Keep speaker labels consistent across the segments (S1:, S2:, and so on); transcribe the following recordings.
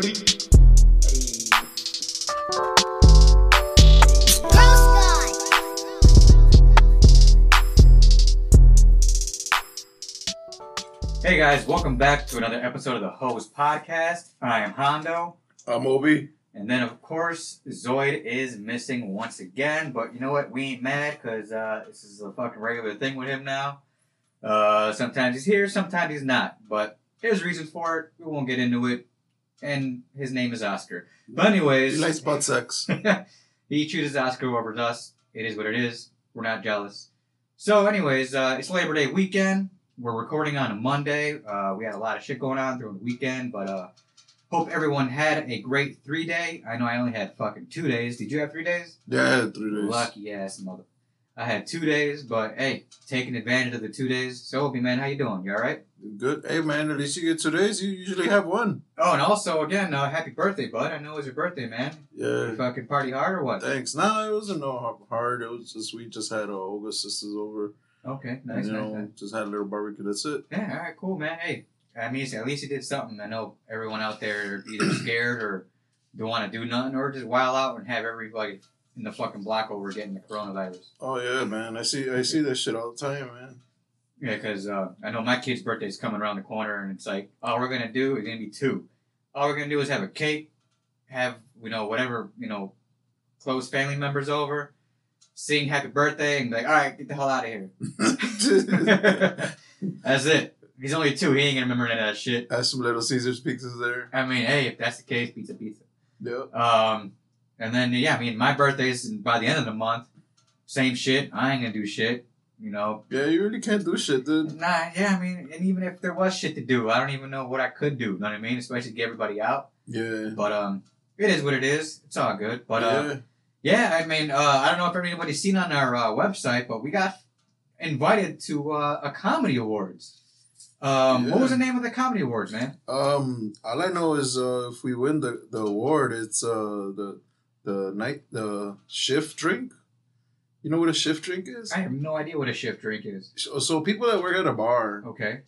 S1: Hey guys, welcome back to another episode of the Hose Podcast. I am Hondo.
S2: I'm Obi.
S1: And then, of course, Zoid is missing once again. But you know what? We ain't mad because uh, this is a fucking regular thing with him now. Uh, sometimes he's here, sometimes he's not. But there's reasons for it. We won't get into it. And his name is Oscar. But anyways,
S2: He likes butt sex.
S1: he chooses Oscar over us. It is what it is. We're not jealous. So, anyways, uh, it's Labor Day weekend. We're recording on a Monday. Uh, we had a lot of shit going on during the weekend, but uh, hope everyone had a great three day. I know I only had fucking two days. Did you have three days?
S2: Yeah, I had three days.
S1: Lucky ass mother. I had two days, but hey, taking advantage of the two days. So, Opie, man, how you doing? You all right?
S2: Good. Hey, man, at least you get two days. You usually have one.
S1: Oh, and also, again, uh, happy birthday, bud. I know it was your birthday, man.
S2: Yeah.
S1: You fucking party hard or what?
S2: Thanks. No, it wasn't no hard. It was just we just had uh, Olga's sisters over.
S1: Okay,
S2: and,
S1: nice,
S2: you
S1: nice,
S2: know,
S1: nice.
S2: just had a little barbecue. That's it.
S1: Yeah, all right, cool, man. Hey, I mean, at least you did something. I know everyone out there are either scared or don't want to do nothing, or just wild out and have everybody in the fucking block over getting the coronavirus.
S2: Oh yeah, man. I see. I see that shit all the time, man.
S1: Yeah, because uh, I know my kid's birthday's coming around the corner, and it's like all we're gonna do is gonna be two. All we're gonna do is have a cake, have you know whatever you know, close family members over, sing happy birthday, and be like, all right, get the hell out of here. That's it. He's only two. He ain't gonna remember any of that shit.
S2: That's some little Caesar's pizzas there.
S1: I mean, hey, if that's the case, pizza, pizza.
S2: Yep.
S1: Um, and then yeah, I mean, my birthday's by the end of the month. Same shit. I ain't gonna do shit. You know.
S2: Yeah, you really can't do shit, dude.
S1: Nah. Yeah. I mean, and even if there was shit to do, I don't even know what I could do. You know what I mean? Especially get everybody out.
S2: Yeah.
S1: But um, it is what it is. It's all good. But uh,
S2: yeah.
S1: yeah. I mean, uh, I don't know if anybody's seen on our uh, website, but we got invited to uh, a comedy awards. Um, what was the name of the comedy awards, man?
S2: Um, all I know is uh, if we win the, the award, it's uh the the night the shift drink. You know what a shift drink is?
S1: I have no idea what a shift drink is.
S2: So, so people that work at a bar,
S1: Okay.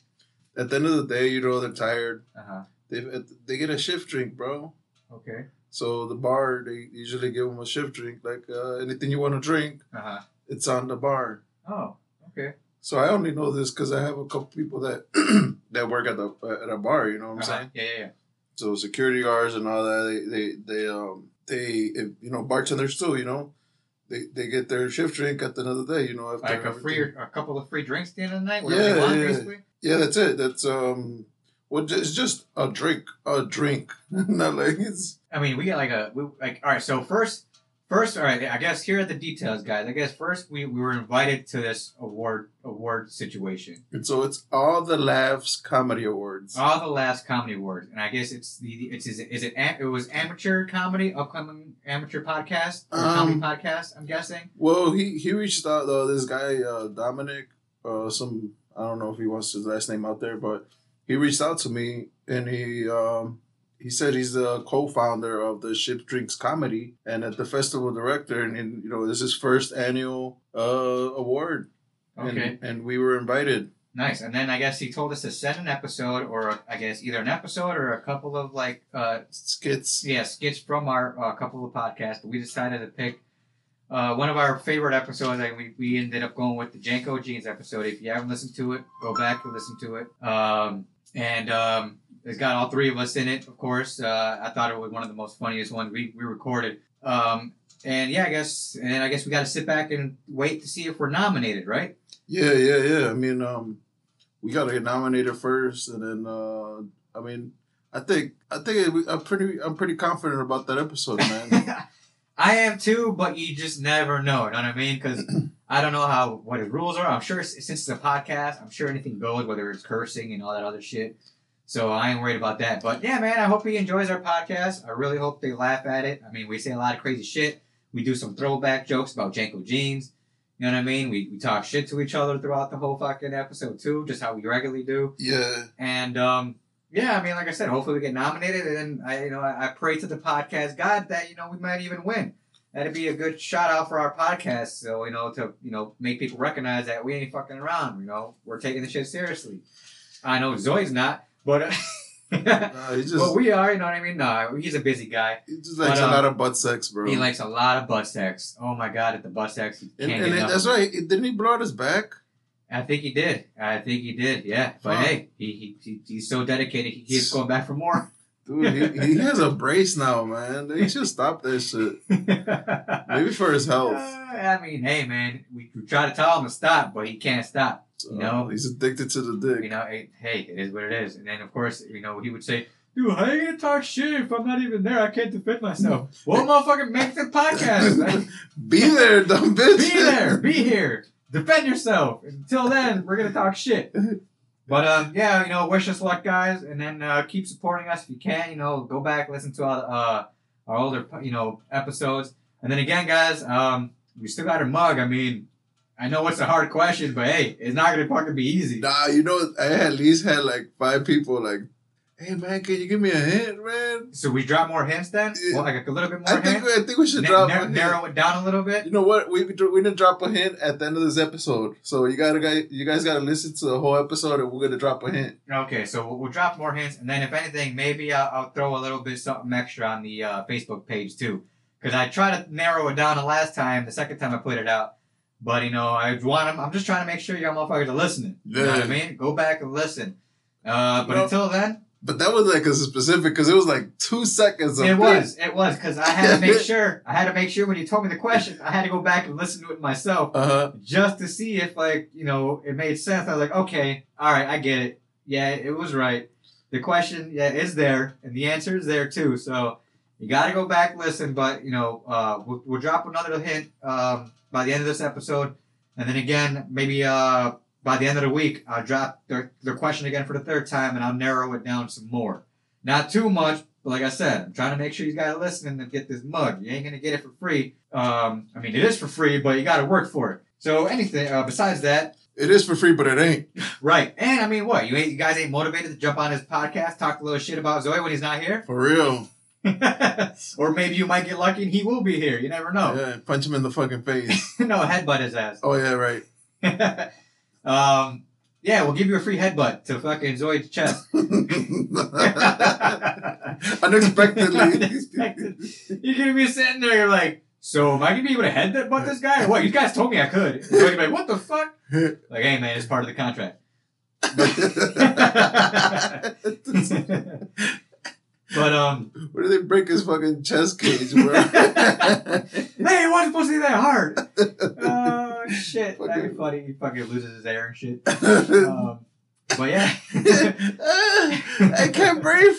S2: at the end of the day, you know they're tired.
S1: Uh huh.
S2: They they get a shift drink, bro.
S1: Okay.
S2: So the bar they usually give them a shift drink, like uh, anything you want to drink,
S1: Uh huh.
S2: it's on the bar.
S1: Oh. Okay.
S2: So I only know this because I have a couple people that that work at the at a bar. You know what I'm
S1: Uh-huh.
S2: saying?
S1: Yeah, yeah, yeah.
S2: So security guards and all that, they they they um they if, you know bartenders too. You know, they they get their shift drink at the end of the day. You know, after
S1: Like a free, a couple of free drinks at the end of the night.
S2: Yeah,
S1: want,
S2: yeah.
S1: basically.
S2: Yeah, that's it. That's um, well, it's just a drink, a drink, not like it's.
S1: I mean, we get like a we, like. All right, so first, first, all right. I guess here are the details, guys. I guess first we, we were invited to this award award situation.
S2: And so it's all the laughs comedy awards.
S1: All the last comedy awards, and I guess it's the it's is it, is it am- it was amateur comedy, upcoming amateur podcast, or
S2: Um,
S1: comedy podcast. I'm guessing.
S2: Well, he he reached out though. This guy uh, Dominic, uh, some I don't know if he wants his last name out there, but he reached out to me and he um, he said he's the co-founder of the Shift Drinks Comedy and at the festival director, and, and you know this is his first annual uh, award. And,
S1: Okay,
S2: and we were invited.
S1: nice. And then I guess he told us to send an episode, or I guess either an episode or a couple of like uh,
S2: Skits.
S1: yeah, skits from our uh, couple of podcasts. But we decided to pick uh, one of our favorite episodes. And we, we ended up going with the JNCO Jeans episode. If you haven't listened to it, go back and listen to it. Um, and um, it's got all three of us in it, of course. Uh, I thought it was one of the most funniest ones we, we recorded. Um, and yeah, I guess, and I guess we got to sit back and wait to see if we're nominated, right?
S2: Yeah, yeah, yeah. I mean, um, we got to get nominated first, and then uh, I mean, I think I think I'm pretty I'm pretty confident about that episode, man.
S1: I am too, but you just never know. You know what I mean? Because I don't know how what his rules are. I'm sure since it's a podcast, I'm sure anything goes, whether it's cursing and all that other shit. So I ain't worried about that. But yeah, man, I hope he enjoys our podcast. I really hope they laugh at it. I mean, we say a lot of crazy shit. We do some throwback jokes about JNCO jeans. You know what I mean? We, we talk shit to each other throughout the whole fucking episode too, just how we regularly do.
S2: yeah,
S1: And um, yeah, I mean, like I said, hopefully we get nominated, and then I, you know, I, I pray to the podcast God that you know we might even win. That'd be a good shout out for our podcast, so you know to you know make people recognize that we ain't fucking around. You know, we're taking the shit seriously. I know Zoe's not, but
S2: he just
S1: well, we are. You know what I mean? No, he's a busy guy.
S2: he just likes
S1: but,
S2: a
S1: um,
S2: lot of butt sex, bro.
S1: He likes a lot of butt sex. Oh my god, at the butt sex,
S2: and, and that's right. Didn't he blow out his back?
S1: I think he did. I think he did. Yeah, but
S2: Huh.
S1: hey, he, he, he he's so dedicated. He keeps going back for more.
S2: Dude, he, he has a brace now, man. He should stop that shit. Maybe for his health.
S1: Uh, I mean, hey man, we, we try to tell him to stop, but he can't stop.
S2: So,
S1: you know?
S2: he's addicted to the dick.
S1: You know, it, hey, it is what it is. And then of course, you know, he would say, "Dude, how you gonna talk shit if I'm not even there? I can't defend myself." well, motherfucker, make the podcast.
S2: Be there, dumb bitch.
S1: be there, be here, defend yourself. Until then, we're gonna talk shit. But um, yeah, you know, wish us luck, guys, and then uh, keep supporting us if you can. You know, go back listen to our uh, our older you know episodes, and then again, guys, um, we still got our mug. I mean, I know it's a hard question, but hey, it's not gonna fucking be easy.
S2: Nah, you know, I at least had like five people like, hey man, can you give me a hint, man?
S1: So we drop more hints then,
S2: Yeah.
S1: well, like a little bit more
S2: I think. I think we should
S1: Na-
S2: drop
S1: na-
S2: a hint.
S1: narrow it down a little bit.
S2: You know what? We we we didn't drop a hint at the end of this episode, so you gotta guys you guys gotta listen to the whole episode, and we're gonna drop a hint.
S1: Okay, so we'll, we'll drop more hints, and then if anything, maybe I'll, I'll throw a little bit something extra on the uh, Facebook page too, because I tried to narrow it down the last time, the second time I put it out, but you know I want 'em- I'm just trying to make sure y'all motherfuckers are listening. Yeah. You know what I mean? Go back and listen. Uh, but
S2: No.
S1: until then,
S2: But that was like a specific because it was like two seconds. Of
S1: it was it was because I had to make sure I had to make sure when you told me the question, I had to go back and listen to it myself
S2: Uh huh.
S1: just to see if like you know it made sense. I was like, okay, all right, I get it. Yeah, it was right. The question, yeah, is there, and the answer is there too. So you got to go back listen. But you know, uh, we'll, we'll drop another hint um, by the end of this episode, and then again, maybe uh, by the end of the week, I'll drop their, the question again for the third time, and I'll narrow it down some more. Not too much, but like I said, I'm trying to make sure you guys are listening and get this mug. You ain't gonna get it for free. Um, I mean, it is for free, but you got to work for it. So anything uh, besides that,
S2: It is for free, but it ain't.
S1: right? And I mean, what you ain't, you guys ain't motivated to jump on his podcast, talk a little shit about Zoe when he's not here,
S2: For real.
S1: Or maybe you might get lucky and he will be here. You never know.
S2: Yeah, punch him in the fucking face.
S1: no, headbutt his ass.
S2: oh yeah, right.
S1: um, yeah, we'll give you a free headbutt to fucking Zoe's chest.
S2: Unexpectedly.
S1: Unexpected. You're gonna be sitting there, you're like, so am I gonna be able to headbutt this guy? Or what? You guys told me I could. And Zoe's like, what the fuck? Like, hey man, it's part of the contract. But um,
S2: Where did they break his fucking chest cage, bro?
S1: hey, it wasn't supposed to be that hard. Oh shit, that'd be funny. He fucking loses his air and shit. Um, but yeah.
S2: I can't breathe.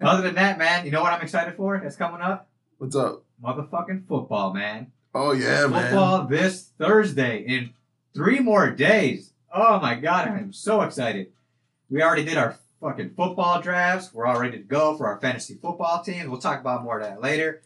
S1: Other than that, man, you know what I'm excited for? That's coming up.
S2: What's up?
S1: Motherfucking football, man.
S2: Oh yeah, man.
S1: football this Thursday in three more days. Oh my god, I'm so excited. We already did our fucking football drafts. We're all ready to go for our fantasy football teams. We'll talk about more of that later.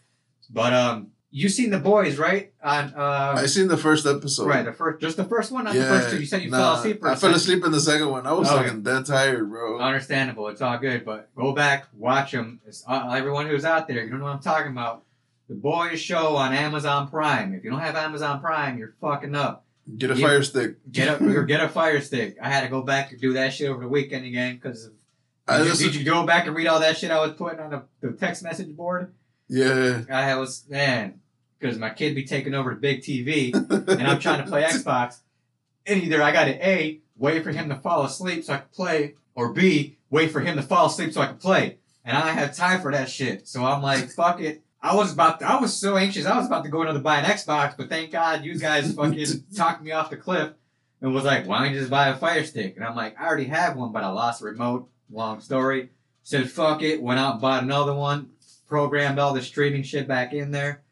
S1: But um, you seen the boys, right? On uh,
S2: I seen the first episode.
S1: right, the first, just the first one, not
S2: yeah.
S1: the first two. You said you
S2: nah,
S1: fell asleep.
S2: I fell asleep in the second one. I was
S1: Okay.
S2: fucking dead tired, bro.
S1: Understandable. It's all good, but go back, watch them. It's, uh, everyone who's out there, you don't know what I'm talking about. The Boys Show on Amazon Prime. If you don't have Amazon Prime, you're fucking up.
S2: Get a
S1: Yeah.
S2: fire stick.
S1: Get a or get a Fire Stick. I had to go back and do that shit over the weekend again because.
S2: I
S1: Did, you- did you go back and read all that shit I was putting on the, the text message board?
S2: yeah.
S1: I was man because my kid be taking over the big TV and I'm trying to play Xbox, and either I got to a wait for him to fall asleep so I can play, or b wait for him to fall asleep so I can play, and I have time for that shit. So I'm like, fuck it. I was about, to, I was so anxious. I was about to go into the buy an Xbox, but thank God you guys fucking talked me off the cliff and was like, why don't you just buy a Fire Stick? And I'm like, I already have one, but I lost the remote. Long story. Said fuck it. Went out and bought another one. Programmed all the streaming shit back in there.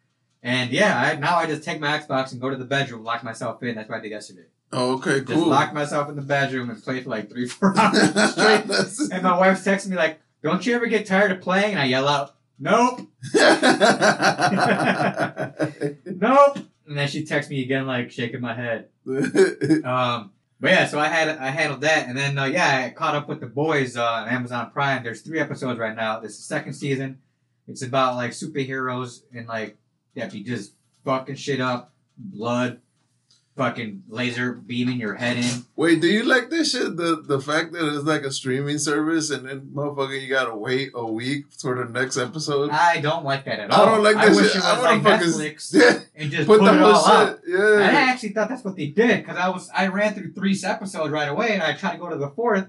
S1: And yeah, I, now I just take my Xbox and go to the bedroom, lock myself in. That's what I did yesterday.
S2: Oh, okay,
S1: Just
S2: cool.
S1: lock myself in the bedroom and play for like three, four hours straight. And my wife's texting me like, "Don't you ever get tired of playing?" And I yell out, "Nope, nope." And then she texts me again, like shaking my head. Um, but yeah, so I had I handled that, and then uh, yeah, I caught up with the boys uh, on Amazon Prime. There's three episodes right now. This is the second season. It's about like superheroes and like yeah, be just fucking shit up, blood. Fucking laser beaming your head in.
S2: Wait, do you like this shit? The the fact that it's like a streaming service and then motherfucker you gotta wait a week for the next episode.
S1: I don't like that at all.
S2: I don't like
S1: I wish
S2: shit.
S1: it
S2: I
S1: was like Netflix
S2: Yeah,
S1: and just
S2: put
S1: put,
S2: the
S1: it all
S2: shit. Yeah.
S1: And I actually thought that's what they did because I was I ran through three episodes right away and I tried to go to the fourth,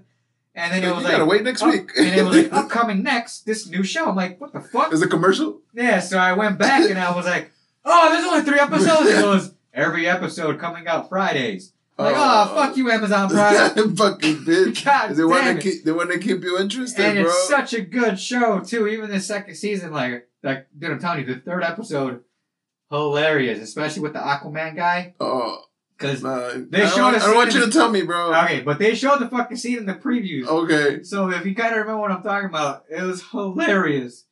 S1: and then it
S2: you
S1: was
S2: gotta wait next
S1: up-
S2: week.
S1: and it was like upcoming next this new show. I'm like, what the fuck?
S2: Is it commercial?
S1: Yeah, so I went back and I was like, oh, there's only three episodes. It goes every episode coming out Fridays. Like, oh, oh, fuck you, Amazon Prime.
S2: fucking bitch.
S1: God
S2: They want to keep. They want to keep you interested,
S1: And
S2: bro.
S1: it's such a good show too. Even the second season, like like dude, I'm telling you, the third episode, hilarious, especially with the Aquaman guy.
S2: oh,
S1: Because They
S2: I
S1: showed us
S2: I don't want you to tell me, bro.
S1: okay, but they showed the fucking scene in the previews.
S2: Okay.
S1: So if you kind of remember what I'm talking about, it was hilarious.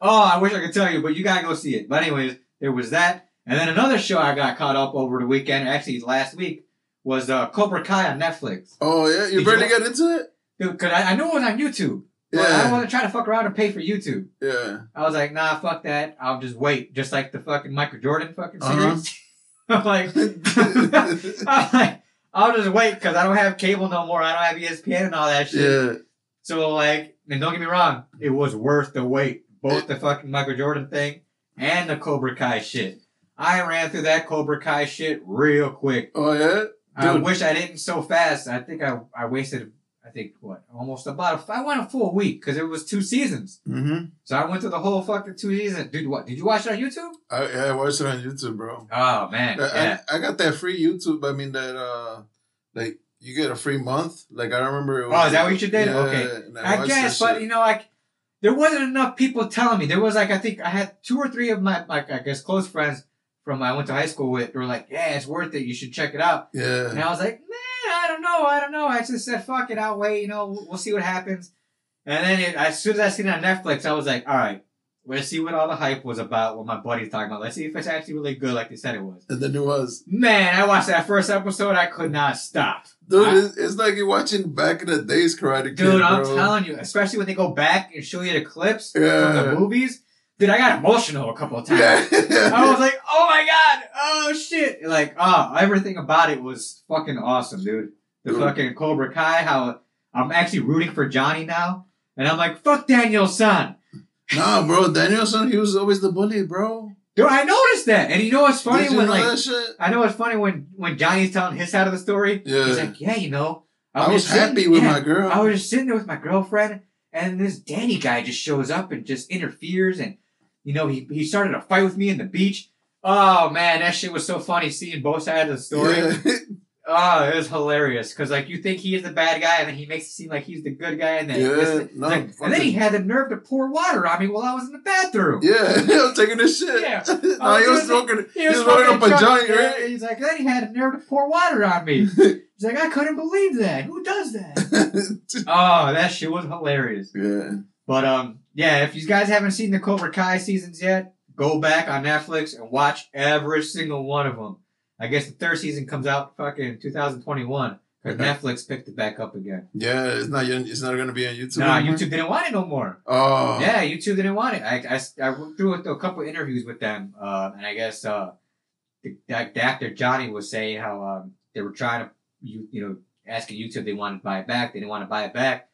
S1: Oh, I wish I could tell you, but you gotta go see it. But anyways, there was that, and then another show I got caught up over the weekend, actually last week, was uh, Cobra Kai on Netflix.
S2: Oh yeah, you
S1: Did you-
S2: to get into it?
S1: Cause I, I knew it was on YouTube, but I
S2: Yeah,
S1: wasn't trying to try to fuck around and pay for YouTube.
S2: yeah.
S1: I was like, nah, fuck that. I'll just wait, just like the fucking Michael Jordan fucking
S2: Uh-huh.
S1: series. I'm like, I'm like, I'll just wait because I don't have cable no more. I don't have ESPN and all that shit.
S2: yeah.
S1: So like, and don't get me wrong, it was worth the wait. Both the fucking Michael Jordan thing and the Cobra Kai shit. I ran through that Cobra Kai shit real quick.
S2: Oh yeah.
S1: I
S2: Dude.
S1: wish I didn't so fast. I think I I wasted. I think what almost about a, I went a full week because it was two seasons.
S2: Mm-hmm.
S1: So I went through the whole fucking two seasons. Dude, what did you watch it on YouTube?
S2: I, yeah, I watched it on YouTube, bro.
S1: Oh man,
S2: I-
S1: yeah.
S2: I, I got that free YouTube. I mean that uh, like you get a free month. Like I remember. It was,
S1: Oh, is that what you did?
S2: Yeah,
S1: Okay.
S2: and
S1: I guess, but
S2: shit.
S1: you know, like there wasn't enough people telling me. There was like I think I had two or three of my like I guess close friends from I went to high school with. Were like, "Yeah, it's worth it. You should check it out."
S2: Yeah.
S1: And I was like, "Man, I don't know. I don't know." I just said, "Fuck it. I'll wait. You know, we'll, we'll see what happens." And then it, as soon as I seen it on Netflix, I was like, "All right." Let's see what all the hype was about, what my buddy's talking about. Let's see if it's actually really good like they said it was.
S2: and then it was,
S1: Man, I watched that first episode. I could not stop.
S2: dude.
S1: I-
S2: it's, it's like you're watching back in the days Karate Kid,
S1: Dude, I'm
S2: bro.
S1: telling you, especially when they go back and show you the clips
S2: Yeah.
S1: from the movies. Dude, I got emotional a couple of times.
S2: Yeah.
S1: I was like, oh my god, oh shit. Like, oh, everything about it was fucking awesome, dude. The
S2: Dude.
S1: fucking Cobra Kai, how I'm actually rooting for Johnny now. And I'm like, fuck Daniel-san.
S2: nah, bro. Daniel-san, he was always the bully, bro.
S1: Dude, I noticed that. And you know what's funny when like? I know it's funny when when Johnny's telling his side of the story.
S2: Yeah.
S1: He's like, yeah, you know,
S2: I was
S1: just sitting-
S2: happy with
S1: yeah,
S2: my girl.
S1: I was just sitting there with my girlfriend, and this Danny guy just shows up and just interferes, and you know he he started a fight with me in the beach. Oh man, that shit was so funny seeing both sides of the story.
S2: Yeah.
S1: Oh, it was hilarious because like you think he is the bad guy, and then he makes it seem like he's the good guy, and then
S2: Yeah, no,
S1: like- and then he had the nerve to pour water on me while I was in the bathroom.
S2: Yeah, I was taking this shit.
S1: Yeah.
S2: Oh, nah, he was
S1: Oh,
S2: smoking.
S1: He
S2: He was
S1: smoking
S2: a
S1: joint,
S2: right?
S1: He's like, then he had the nerve to pour water on me. He's like, I couldn't believe that. Who does that? oh, that shit was hilarious.
S2: yeah.
S1: But um, yeah, if you guys haven't seen the Cobra Kai seasons yet, go back on Netflix and watch every single one of them. I guess the third season comes out fucking 2021 because
S2: Okay.
S1: Netflix picked it back up again.
S2: Yeah, it's not. It's not gonna be on YouTube.
S1: No,
S2: anymore?
S1: YouTube didn't want it no more.
S2: Oh.
S1: Yeah, YouTube didn't want it. I, I, I went through a couple interviews with them, uh, and I guess uh, the, the actor Johnny was saying how um, they were trying to, you, you know, asking YouTube they wanted to buy it back. They didn't want to buy it back.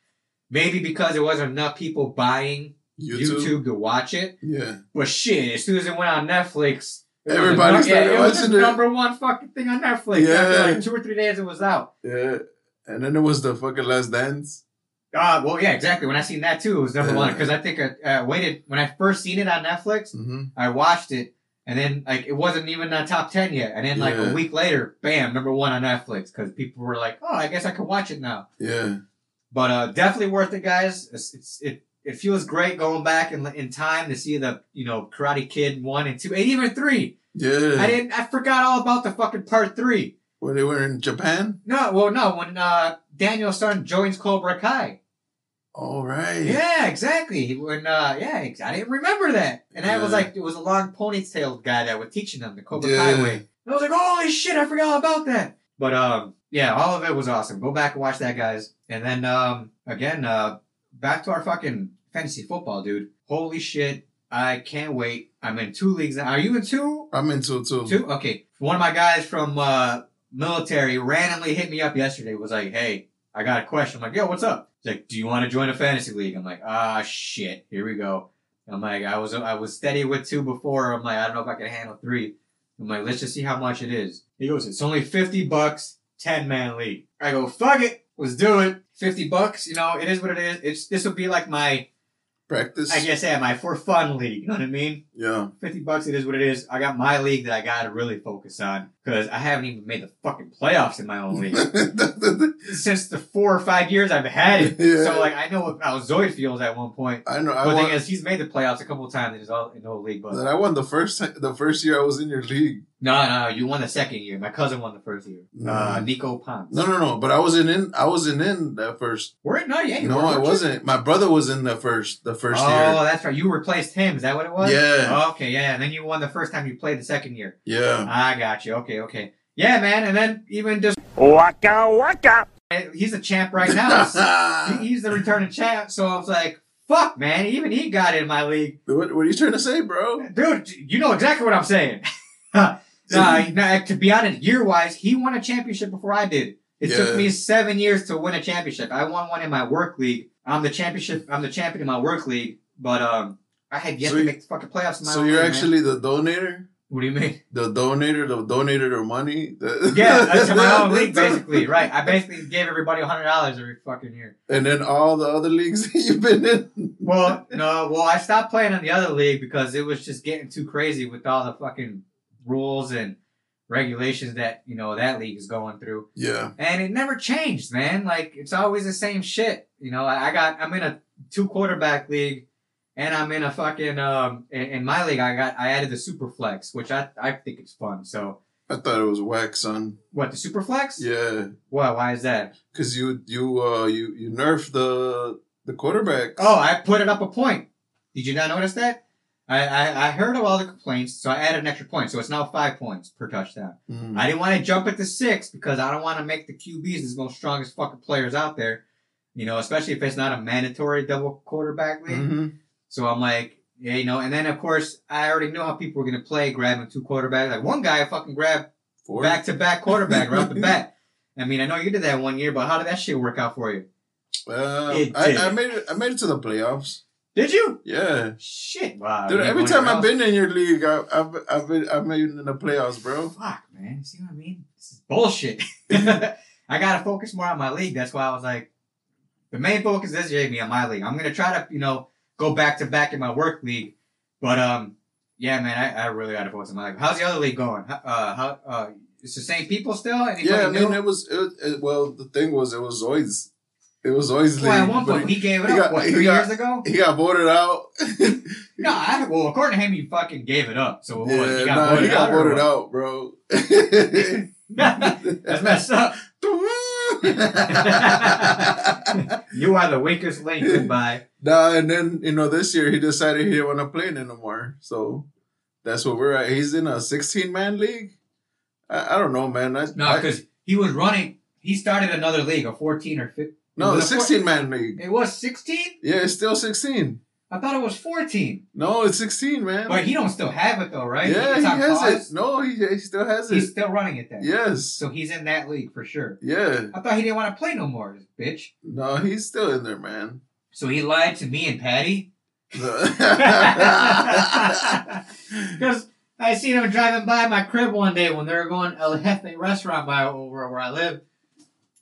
S1: Maybe because there wasn't enough people buying
S2: YouTube.
S1: YouTube, to watch it.
S2: Yeah.
S1: But shit, as soon as it went on Netflix, it was
S2: Everybody
S1: the, it was the
S2: it.
S1: number one fucking thing on Netflix.
S2: Yeah.
S1: After like two or three days, it was out.
S2: Yeah. And then it was the fucking Last Dance.
S1: Uh, well, yeah, exactly. When I seen that too, it was number
S2: Yeah.
S1: one because I think I uh, waited when I first seen it on Netflix.
S2: Mm-hmm.
S1: I watched it, and then like it wasn't even on top ten yet, and then like
S2: Yeah.
S1: a week later, bam, number one on Netflix because people were like, "Oh, I guess I can watch it now."
S2: Yeah.
S1: But uh, definitely worth it, guys. It's, it's it it feels great going back in in time to see the you know Karate Kid one and two, and even three.
S2: Yeah.
S1: I didn't, I forgot all about the fucking part three.
S2: When they were in Japan.
S1: No, well, no, when uh Daniel-san joins Cobra Kai.
S2: All right.
S1: Yeah, exactly. When uh, yeah, I didn't remember that, and I was like, it was a long ponytailed guy that was teaching them the Cobra
S2: Yeah.
S1: Kai way. And I was like, holy shit, I forgot all about that. But um, yeah, all of it was awesome. Go back and watch that, guys. And then um, again, uh, back to our fucking fantasy football, dude. Holy shit, I can't wait. I'm in two leagues now. Are you in two?
S2: I'm in it too.
S1: Two? Okay. One of my guys from uh military randomly hit me up yesterday. Was like, hey, I got a question. I'm like, yo, what's up? He's like, do you want to join a fantasy league? I'm like, ah, shit. Here we go. I'm like, I was I was steady with two before. I'm like, I don't know if I can handle three. I'm like, let's just see how much it is. He goes, it's only fifty bucks, ten man league. I go, fuck it, let's do it. Fifty bucks, you know, it is what it is. It's this will be like my,
S2: Practice.
S1: I guess, yeah, my for fun league. You know what I mean?
S2: Yeah.
S1: 50 bucks, it is what it is. I got my league that I gotta really focus on because I haven't even made the fucking playoffs in my own league since the four or five years I've had it.
S2: Yeah.
S1: So like I know how Zoid feels at one point.
S2: I know. I
S1: But the
S2: won.
S1: thing is, he's made the playoffs a couple of times in his all in the whole league. But
S2: That I won the first ti- the first year I was in your league.
S1: no, no, you won the second year. My cousin won the first year. Uh,
S2: Mm.
S1: Nico Ponce.
S2: No, no, no. But I wasn't in. I wasn't in that first.
S1: Were it? No, yeah,
S2: no, I
S1: weren't you?
S2: wasn't. My brother was in the first. The first
S1: oh,
S2: year.
S1: Oh, that's right. You replaced him. Is that what it was?
S2: Yeah.
S1: Oh, okay, yeah. And then you won the first time you played the second year.
S2: Yeah.
S1: I got you. Okay, okay. Yeah, man. And then even just
S3: Waka waka.
S1: he's a champ right now. He's the returning champ. So I was like, fuck, man. Even he got in my league.
S2: what, what are you trying to say, bro?
S1: Dude, you know exactly what I'm saying. nah, nah, to be honest, year wise, he won a championship before I did. It
S2: Yeah.
S1: took me seven years to win a championship. I won one in my work league. I'm the championship. I'm the champion in my work league. But um, I had yet
S2: So
S1: to
S2: you-
S1: make the fucking playoffs. In my
S2: So
S1: own
S2: you're
S1: league, man.
S2: actually the donator.
S1: What do you mean?
S2: The donator, the donated their money. The-
S1: Yeah, that's my own league, basically. Right. I basically gave everybody a hundred dollars every fucking year.
S2: And then all the other leagues you've been in.
S1: Well, no, well, I stopped playing in the other league because it was just getting too crazy with all the fucking rules and regulations that you know that league is going through,
S2: Yeah.
S1: and it never changed, man. Like it's always the same shit. You know, I got I'm in a two quarterback league, and I'm in a fucking um in, in my league I got I added the super flex, which I I think it's fun. So
S2: I thought it was whack, son.
S1: what the super flex?
S2: Yeah.
S1: What? Why is that?
S2: Cause you you uh you you nerfed the the quarterbacks.
S1: Oh, I put it up a point. Did you not notice that? I, I, I heard of all the complaints, so I added an extra point. So it's now five points per touchdown.
S2: Mm.
S1: I didn't want to jump it to six because I don't want to make the QBs the most strongest fucking players out there. You know, especially if it's not a mandatory double quarterback league.
S2: Mhm.
S1: So I'm like, yeah, you know, and then of course I already knew how people were gonna play grabbing two quarterbacks. Like one guy fucking grabbed
S2: Four.
S1: back to back quarterback right off the bat. I mean, I know you did that one year, but how did that shit work out for you?
S2: Uh, I, I made it. I made it to the playoffs.
S1: Did you?
S2: Yeah,
S1: Shit, wow.
S2: dude. Every time I've been in your league, I, I've I've been I've made it in the playoffs, bro.
S1: Fuck, man. See what I mean? This is bullshit. I gotta focus more on my league. That's why I was like, the main focus is JB on my league. I'm gonna try to, you know, go back to back in my work league. But um, yeah, man, I, I really gotta focus on my life. How's the other league going? Uh, how uh, it's the same people still? Anybody
S2: Yeah, I
S1: new?
S2: mean it was it, it, well. The thing was, it was always. It was always
S1: well, at one point he gave it
S2: he
S1: up.
S2: got-
S1: what three
S2: got-
S1: years ago?
S2: he got voted out.
S1: No, I, well, according to him, he fucking gave it up. So
S2: yeah,
S1: he got
S2: nah,
S1: voted
S2: he got
S1: out.
S2: voted out, bro.
S1: That's messed up. You are the weakest link. Goodbye.
S2: Nah, and then you know this year he decided he didn't want to play anymore. So that's what we're at. He's in a 16 man league. I, I don't know, man. I,
S1: No, because he was running. He started another league, a 14 or 15.
S2: no, the
S1: was a four-
S2: 16 man league.
S1: It was 16?
S2: Yeah, it's still 16.
S1: I thought it was 14.
S2: No, it's 16, man.
S1: But he don't still have it though, right?
S2: yeah,
S1: It's
S2: he has it. No, he, he still has
S1: He's
S2: it.
S1: He's still running it then.
S2: Yes.
S1: So he's in that league for sure.
S2: Yeah.
S1: I thought he didn't want to play no more, bitch.
S2: No, he's still in there, man.
S1: So he lied to me and Patty. Because I seen him driving by my crib one day when they were going El Jefe restaurant by over where I live,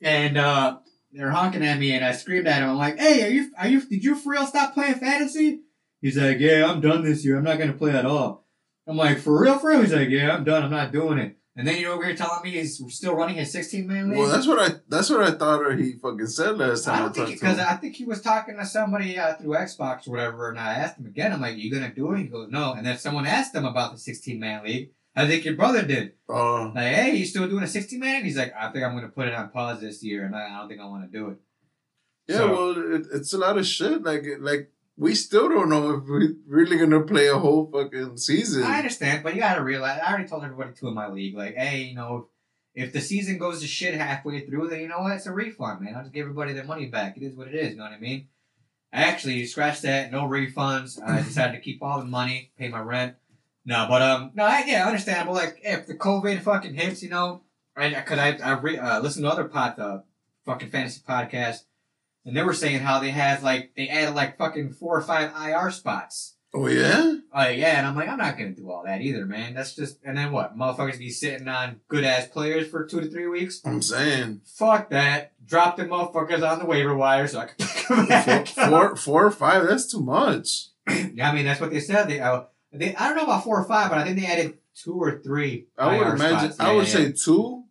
S1: and uh, they're honking at me, and I screamed at him. I'm like, "Hey, are you? Are you? Did you for real stop playing fantasy?" He's like, "Yeah, I'm done this year. I'm not gonna play at all." I'm like, "For real, for real?" He's like, "Yeah, I'm done. I'm not doing it." And then you're over here telling me he's still running his 16 man league.
S2: well, that's what I that's what I thought he fucking said last time I,
S1: don't think because. I think he was talking to somebody uh, through Xbox or whatever, and I asked him again. I'm like, "You gonna do it?" He goes, "No." And then someone asked him about the 16 man league. I think your brother did.
S2: Oh,
S1: Like, hey, you still doing a 60 man? He's like, I think I'm gonna put it on pause this year, and I, I don't think I want to do it.
S2: yeah.
S1: So-
S2: well, it, it's a lot of shit. Like like we still don't know if we're really gonna play a whole fucking season.
S1: I understand, but you gotta realize. I already told everybody too in my league, like, hey, you know, if the season goes to shit halfway through, then you know what? It's a refund, man. I'll just give everybody their money back. It is what it is. You know what I mean? Actually, you scratch that. No refunds. I decided to keep all the money, pay my rent. No, but um, no, I, yeah, understandable. Like, if the COVID fucking hits, you know, I because I I re, uh, listened to other pod uh, fucking fantasy podcast, and they were saying how they had like they added like fucking four or five IR spots.
S2: Oh yeah.
S1: Oh yeah, and I'm like, I'm not gonna do all that either, man. That's just and then what? Motherfuckers be sitting on good ass players for two to three weeks.
S2: I'm saying
S1: Fuck that. Drop the motherfuckers on the waiver wire so I can pick them
S2: four,
S1: back.
S2: four, four or five. That's too much.
S1: yeah, I mean that's what they said. They, uh, they I don't know about four or five, but I think they added two or three.
S2: I would
S1: IR
S2: imagine.
S1: spots.
S2: I
S1: Yeah,
S2: would
S1: yeah.
S2: say two,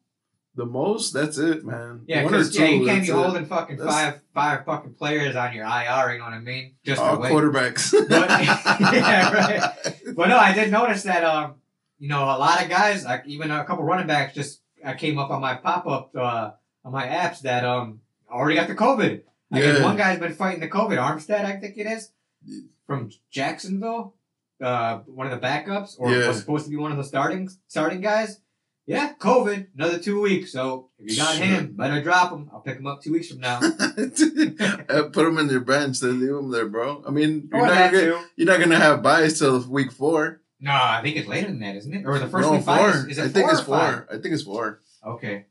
S2: the most. That's it, man.
S1: Yeah,
S2: One or
S1: because yeah, you can't be
S2: it.
S1: holding fucking
S2: That's-
S1: five five fucking players on your IR. You know what I mean? Just
S2: all quarterbacks.
S1: But- yeah, right. But no, I did notice that. Um, you know, a lot of guys, like even a couple running backs, just I came up on my pop up uh, on my apps that um already got the COVID. I
S2: Yeah.
S1: one guy's been fighting the COVID. Armstead, I think it is, from Jacksonville. Uh, one of the backups, or
S2: Yeah.
S1: was supposed to be one of the starting starting guys. Yeah, COVID, another two weeks. So if you got
S2: Shit.
S1: him, better drop him. I'll pick him up two weeks from now.
S2: Uh, Put them in your bench. Then leave them there, bro. I mean, you're not, gonna,
S1: too.
S2: you're not gonna have buys till week four.
S1: No, I think it's later than that, isn't it? Or the first
S2: no,
S1: week five?
S2: four.
S1: Is, is it
S2: I think it's four.
S1: five?
S2: I think it's four.
S1: Okay.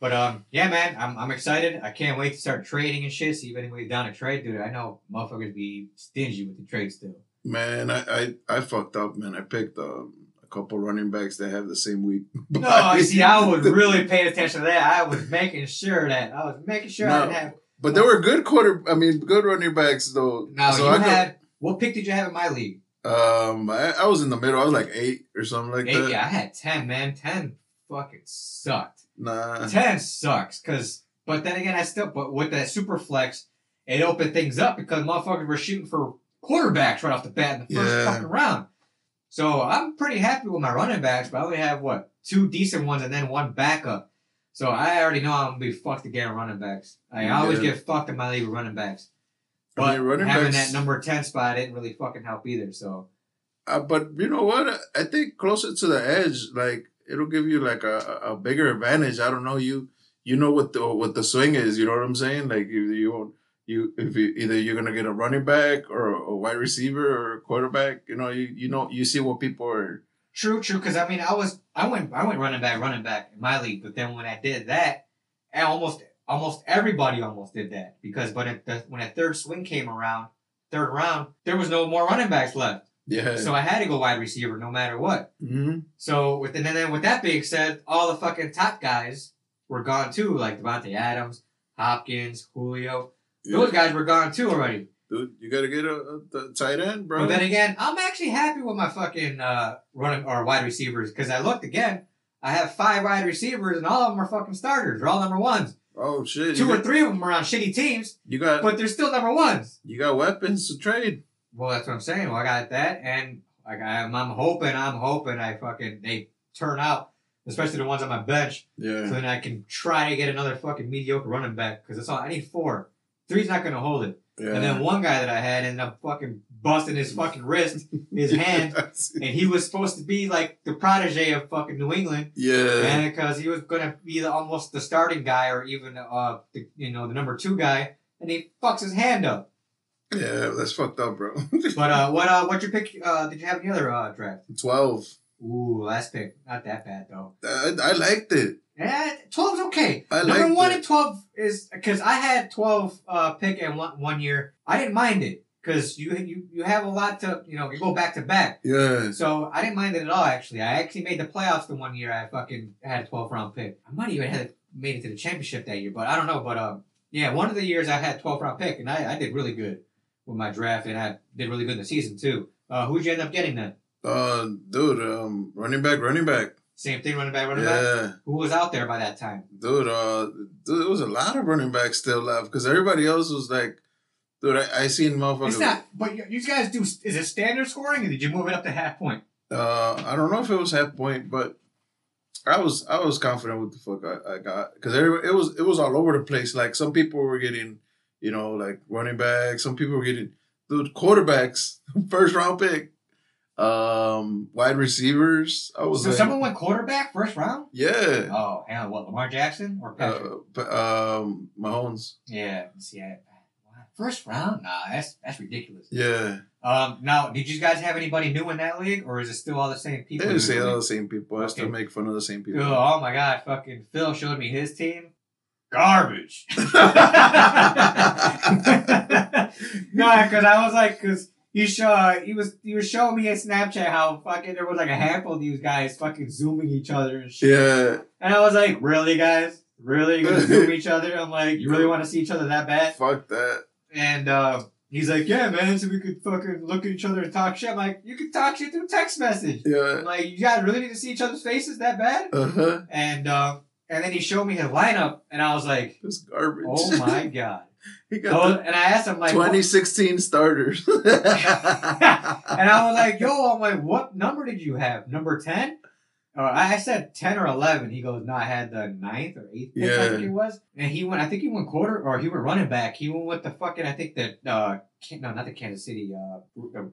S1: But um, yeah, man, I'm I'm excited. I can't wait to start trading and shit. See if anybody's down to trade, dude. I know motherfuckers be stingy with the trade still.
S2: Man, I, I, I fucked up, man. I picked um, a couple running backs that have the same week.
S1: No, I see. I was really paying attention to that. I was making sure that I was making sure I
S2: No.
S1: didn't have.
S2: But there were good quarter. I mean, good running backs though.
S1: Now
S2: so
S1: you
S2: I could-
S1: had what pick did you have in my league?
S2: Um, I, I was in the middle. I was like eight or something like
S1: Eight,
S2: that.
S1: yeah, I had ten, man. Ten fucking sucked.
S2: Nah.
S1: Ten sucks, cause. But then again, I still. But with that super flex, it opened things up because motherfuckers were shooting for quarterbacks right off the bat in the first
S2: Yeah.
S1: fucking round. So I'm pretty happy with my running backs, but I only have what two decent ones and then one backup. So I already know I'm gonna be fucked again running backs. I always get fucked in my league with running backs.
S2: I
S1: But
S2: mean, running
S1: having
S2: backs-
S1: that number ten spot didn't really fucking help either. So
S2: Uh, but you know what? I think closer to the edge, like it'll give you like a, a bigger advantage. I don't know you. You know what the what the swing is. You know what I'm saying? Like you you won't you if you either you're gonna get a running back or a wide receiver or a quarterback. You know you you know you see what people are.
S1: True, true. Because I mean, I was I went I went running back, running back in my league. But then when I did that, and almost almost everybody almost did that because but it, the, when that third swing came around, third round, there was no more running backs left.
S2: Yeah.
S1: So I had to go wide receiver no matter what.
S2: hmm
S1: So with and then with that being said, all the fucking top guys were gone too, like Davante Adams, Hopkins, Julio. Those guys were gone too already.
S2: Dude, you gotta get a, a, the tight end, bro.
S1: But then again, I'm actually happy with my fucking uh, running or wide receivers because I looked again. I have five wide receivers and all of them are fucking starters. They're all number ones.
S2: oh shit!
S1: Two or three of them are on shitty teams,
S2: you got
S1: but they're still number ones.
S2: you got weapons to trade.
S1: Well, that's what I'm saying. Well, I got that, and like I'm, I'm hoping, I'm hoping I fucking they turn out, especially the ones on my bench, Yeah. so
S2: Yeah.
S1: then I can try to get another fucking mediocre running back because that's all I need. Four, three's not gonna hold it.
S2: Yeah.
S1: And then one guy that I had ended up fucking busting his fucking wrist, his hand, and he was supposed to be like the protege of fucking New England,
S2: yeah.
S1: and because he was gonna be the, almost the starting guy or even uh the, you know the number two guy, and he fucks his hand up.
S2: Yeah, that's fucked up, bro.
S1: But uh, what uh, what's your pick? Uh, did you have any other uh draft?
S2: Twelve.
S1: Ooh, last pick, not that bad though.
S2: I, I liked it.
S1: Yeah, 12's okay.
S2: I
S1: Number one
S2: it.
S1: and twelve is because I had twelve uh pick in one, one year. I didn't mind it because you you you have a lot to you know you go back to back.
S2: Yeah.
S1: So I didn't mind it at all. Actually, I actually made the playoffs the one year. I fucking had a twelve round pick. I might even have made it to the championship that year, but I don't know. But um, yeah, one of the years I had twelve round pick, and I, I did really good with my draft, and I did really good in the season too. Uh, who'd you end up getting then?
S2: Uh, dude, um, running back, running back.
S1: Same thing, running back, running back. Who was out there by that time?
S2: dude. Uh, dude, there was a lot of running backs still left because everybody else was like, dude, I, I seen motherfuckers.
S1: It's not, but you, you guys do. Is it standard scoring, or did you move it up to half point?
S2: Uh, I don't know if it was half point, but I was I was confident with the fuck I, I got because it was it was all over the place. Like some people were getting, you know, like running backs. Some people were getting dude quarterbacks, first round pick, um, wide receivers. I was
S1: So
S2: like,
S1: someone went quarterback first round.
S2: yeah,
S1: Oh, hell, what? Lamar Jackson or Patrick?
S2: uh, um, Mahomes.
S1: yeah. See, I. First round? Nah, that's that's ridiculous.
S2: Yeah,
S1: Um, now, did you guys have anybody new in that league, or is it still all the same people?
S2: they
S1: in
S2: say all the same people. I still make fun of the same people.
S1: Oh, oh my god, fucking Phil showed me his team. Garbage. no, because I was like, because he show he was he was showing me a Snapchat how fucking there was like a handful of these guys fucking zooming each other and shit.
S2: yeah,
S1: And I was like, really, guys, really You're gonna zoom each other? I'm like, you really want to see each other that bad?
S2: fuck that.
S1: And uh, he's like, yeah, man, so we could fucking look at each other and talk shit. I'm like, you can talk shit through text message.
S2: Yeah,
S1: I'm like, you guys really need to see each other's faces that bad?
S2: uh huh.
S1: And um, and then he showed me his lineup, and I was like,
S2: It's garbage.
S1: oh my god.
S2: he got
S1: was- and I asked him
S2: the
S1: like, what-
S2: 2016 starters.
S1: and I was like, yo, I'm like, what number did you have? Number ten? Uh, I I said ten or eleven. He goes, no, I had the ninth or eighth. Pick, I
S2: Yeah.
S1: think it was. And he went. I think he went quarter, or he went running back. He went with the fucking. I think the uh, no, not the Kansas City. Uh,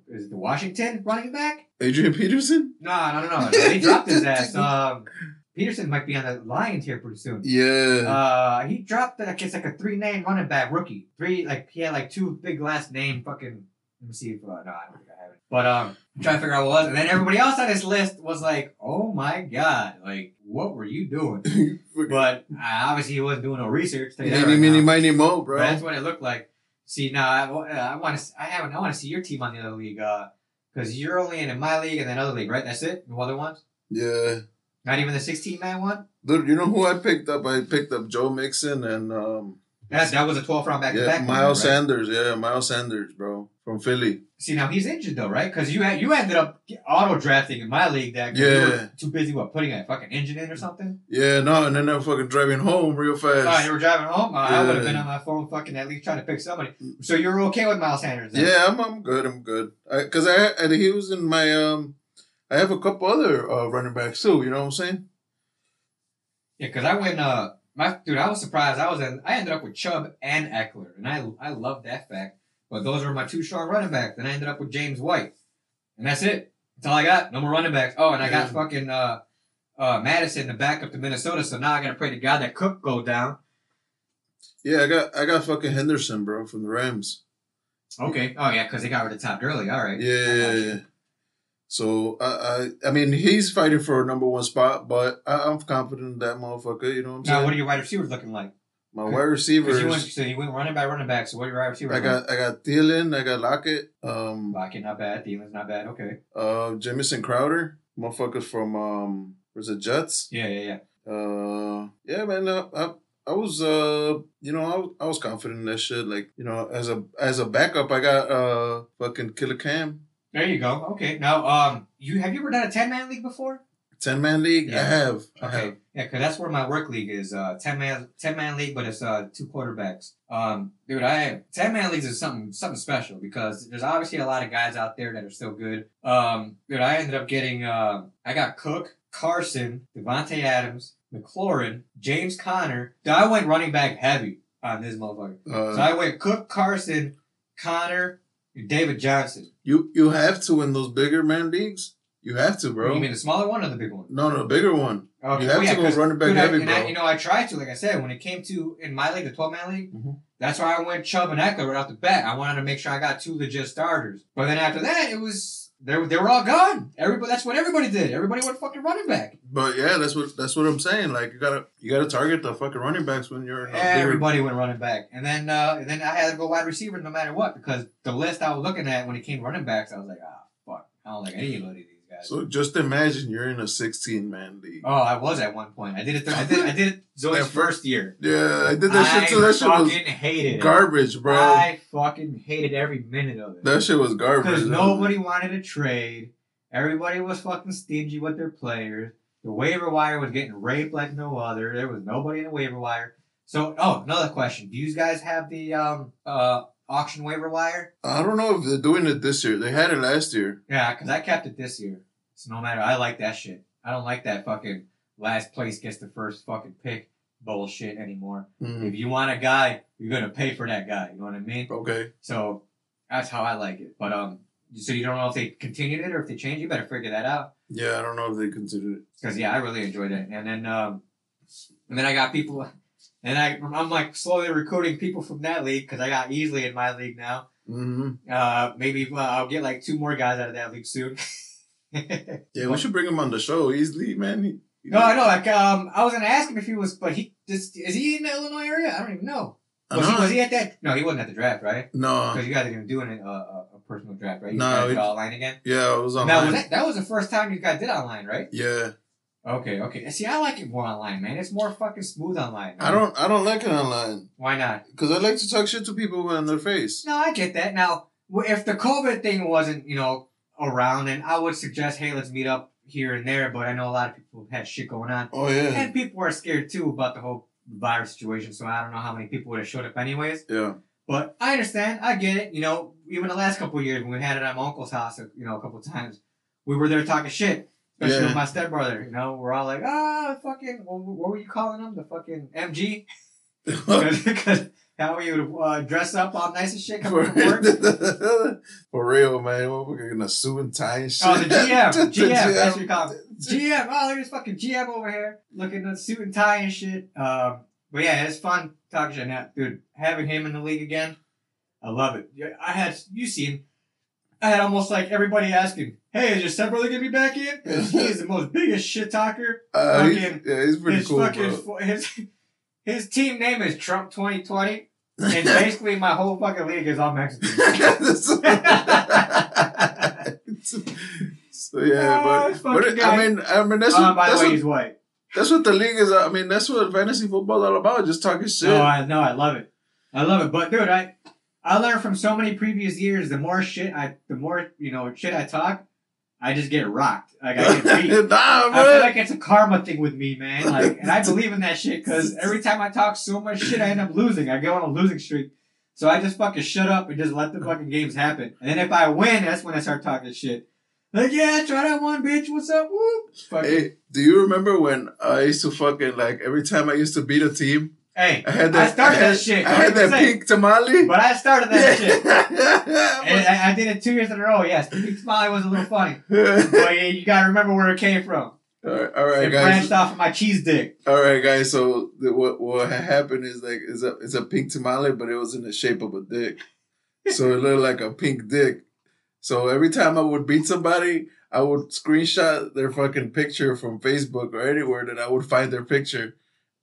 S1: is it the Washington running back?
S2: Adrian Peterson?
S1: No, no, no, no. They dropped his ass. Um, Peterson might be on the Lions here pretty soon.
S2: Yeah.
S1: Uh, he dropped I guess like a three name running back rookie. Three like he had like two big last name fucking. Let me see if uh, no, I don't think I have it. But um, I'm trying to figure out what it was, and then everybody else on this list was like, "Oh my god, like what were you doing?" But uh, obviously he wasn't doing no research.
S2: Mini,
S1: right
S2: mini, mini, mo,
S1: But
S2: bro.
S1: that's what it looked like. See now, I, I want to. I haven't. I want to see your team on the other league. Uh, because you're only in my league and then other league, right? That's it. No other ones.
S2: Yeah.
S1: Not even the 16 man one.
S2: Dude, you know who I picked up? I picked up Joe Mixon and um
S1: That's that was a 12 round back to
S2: yeah,
S1: back.
S2: Miles
S1: right?
S2: Sanders. Yeah, Miles Sanders, bro, from Philly.
S1: See now he's injured though, right? Because you had, you ended up auto drafting in my league that
S2: Yeah.
S1: were too busy what putting a fucking engine in or something.
S2: Yeah, no, and then I'm fucking driving home real fast.
S1: Oh, you were driving home. Uh, I would have been on my phone fucking at least trying to pick somebody. So you're okay with Miles Sanders? Then?
S2: Yeah, I'm, I'm good. I'm good. Cause I, and he was in my um, I have a couple other uh, running backs too. You know what I'm saying?
S1: Yeah, because I went. Uh, my dude, I was surprised. I was in. I ended up with Chubb and Ekeler, and I I love that fact. But those were my two strong running backs. Then I ended up with James White, and that's it. That's all I got. No more running backs. Oh, and I got
S2: Yeah.
S1: fucking uh, uh, Mattison to back up to Minnesota. So now I gotta pray to God that Cook go down.
S2: Yeah, I got I got fucking Henderson, bro, from the Rams.
S1: Okay. Oh yeah, because they got rid of Todd Gurley. All right.
S2: Yeah, yeah, yeah. So I, I I mean he's fighting for a number one spot, but I, I'm confident in that motherfucker. You know what I'm
S1: Now,
S2: saying?
S1: Now, what are your wide receivers looking like?
S2: My wide receivers.
S1: you went, so you went running by running back. So what are your wide receivers?
S2: I got I got Thielen, I got Lockett, um,
S1: Lockett, not bad. Thielen's not bad. Okay.
S2: uh, Jamison Crowder, motherfuckers from um, was the Jets?
S1: Yeah, yeah, yeah.
S2: Uh, yeah, man. Uh, I, I was, uh, you know, I was, I was confident in that shit. Like, you know, as a as a backup, I got uh fucking Killer Cam,
S1: There you go. Okay. Now, um, you have you ever done a ten man league before?
S2: ten man league. I
S1: Yeah.
S2: have, I have.
S1: Okay. Yeah, because that's where my work league is. Uh, ten man, ten man league, but it's uh two quarterbacks. Um, dude, I ten man leagues is something something special because there's obviously a lot of guys out there that are still good. Um, dude, I ended up getting uh, I got Cook, Carson, Davante Adams, McLaurin, James Conner. Dude, I went running back heavy on this motherfucker.
S2: Uh,
S1: So I went Cook, Carson, Conner, David Johnson.
S2: you you have to in those bigger man leagues. You have to, bro.
S1: You mean the smaller one or the bigger one?
S2: no, no, bigger one.
S1: Okay.
S2: You have
S1: well, yeah,
S2: to go running back
S1: dude, I-
S2: heavy,
S1: and
S2: bro.
S1: I, you know, I tried to, like I said, when it came to in my league, the 12 man league,
S2: Mhm.
S1: that's why I went Chubb and Ekeler right off the bat. I wanted to make sure I got two legit starters. But then after that, it was they were they were all gone. Everybody, that's what everybody did. Everybody went fucking running back.
S2: But yeah, that's what that's what I'm saying. Like you gotta you gotta target the fucking running backs when you're in a bigger.
S1: Everybody went running back, and then uh, and then I had to go wide receiver no matter what because the list I was looking at when it came to running backs, I was like, ah, fuck, I don't like anybody of these guys.
S2: So just imagine you're in a 16 man league.
S1: oh, I was at one point. I did it. Th- I did. I did it. Zoe's first year.
S2: Yeah, I did that
S1: I
S2: shit too. That shit was
S1: hated it.
S2: garbage, bro.
S1: I fucking hated every minute of it.
S2: that shit was garbage.
S1: Because nobody wanted to trade. Everybody was fucking stingy with their players. The waiver wire was getting raped like no other. There was nobody in the waiver wire. So, oh, another question. Do you guys have the um uh auction waiver wire?
S2: I don't know if they're doing it this year. They had it last year.
S1: Yeah, because I kept it this year. So no matter, I like that shit. I don't like that fucking last place gets the first fucking pick bullshit anymore.
S2: Mhm.
S1: If you want a guy, you're gonna pay for that guy. You know what I mean?
S2: Okay.
S1: So that's how I like it. But um, so you don't know if they continued it or if they changed. You better figure that out.
S2: Yeah, I don't know if they considered it.
S1: Because yeah, I really enjoyed it. And then um, and then I got people. And I, I'm like slowly recruiting people from that league because I got easily in my league now.
S2: hmm
S1: Uh, maybe uh, I'll get like two more guys out of that league soon.
S2: Yeah, we should bring him on the show easily, man. He- he-
S1: No, I know. Like, um, I was gonna ask him if he was, but he just is he in the Illinois area? I don't even know.
S2: I
S1: Was, he, was he at that? No, he wasn't at the draft, right?
S2: No,
S1: Because you guys are even doing a, a, a personal draft, right? You
S2: No,
S1: guys did
S2: it-
S1: it online again.
S2: yeah, it was on.
S1: Now was that, that was the first time you guys did online, right?
S2: Yeah,
S1: Okay, okay. See, I like it more online, man. It's more fucking smooth online. man.
S2: I don't. I don't like it online
S1: Why not?
S2: because I like to talk shit to people in their face.
S1: No, I get that. Now, if the COVID thing wasn't, you know, around, then I would suggest, hey, let's meet up here and there. But I know a lot of people had shit going on.
S2: Oh yeah,
S1: And people are scared too about the whole virus situation, so I don't know how many people would have showed up anyways.
S2: yeah.
S1: But I understand, I get it. You know, even the last couple of years when we had it at my uncle's house, you know, a couple of times, we were there talking shit. Especially
S2: Yeah.
S1: with my stepbrother, you know, we're all like, ah, fucking, what, what were you calling him? The fucking MG? Because how he would uh, dress up all nice and shit coming from work.
S2: For real, man. We're gonna sue and tie and shit.
S1: Oh, the GM.
S2: The
S1: GM. That's what
S2: GM.
S1: you call him. GM. Oh, there's fucking GM over here looking at suit and tie and shit. Um, but yeah, it's fun talking shit. Now, dude, having him in the league again, I love it. Yeah, I had you seen, I had almost like everybody asking, "Hey, is your stepbrother gonna be back in?" 'Cause he is the most biggest shit talker.
S2: Uh, he's- yeah, he's pretty
S1: his
S2: cool,
S1: fucking
S2: bro.
S1: his his team name is Trump 2020, and basically my whole fucking league is all Mexican.
S2: so yeah,
S1: Oh,
S2: but, but
S1: guy.
S2: I mean, I mean that's
S1: Uh,
S2: what
S1: by the
S2: that's
S1: way,
S2: what,
S1: he's white.
S2: that's what the league is. I mean, that's what fantasy football is all about. Just talking shit.
S1: No, I no, I love it. I love it. But dude, I I learned from so many previous years. The more shit I, the more you know, shit I talk, I just get rocked. Like I get beat.
S2: nah,
S1: I feel like it's a karma thing with me, man. Like, and I believe in that shit because every time I talk so much shit, I end up losing. I go on a losing streak. So I just fucking shut up and just let the fucking games happen. And then if I win, that's when I start talking shit. Like, yeah, try that one, bitch. What's up? Fucking, hey,
S2: Hey, do you remember when I used to fucking like every time I used to beat a team, I had that.
S1: I started
S2: had,
S1: that shit.
S2: I had that
S1: 100%.
S2: pink tamale.
S1: but I started that shit. And I, I did it two years in a row. Yes, the big smiley was a little funny, but yeah, you gotta remember where it came from.
S2: all right, all right
S1: It
S2: guys.
S1: branched off of my cheese dick.
S2: All right, guys. So the, what what happened is like it's a it's a pink tamale, but it was in the shape of a dick. So it looked like a pink dick. So every time I would beat somebody, I would screenshot their fucking picture from Facebook or anywhere that I would find their picture,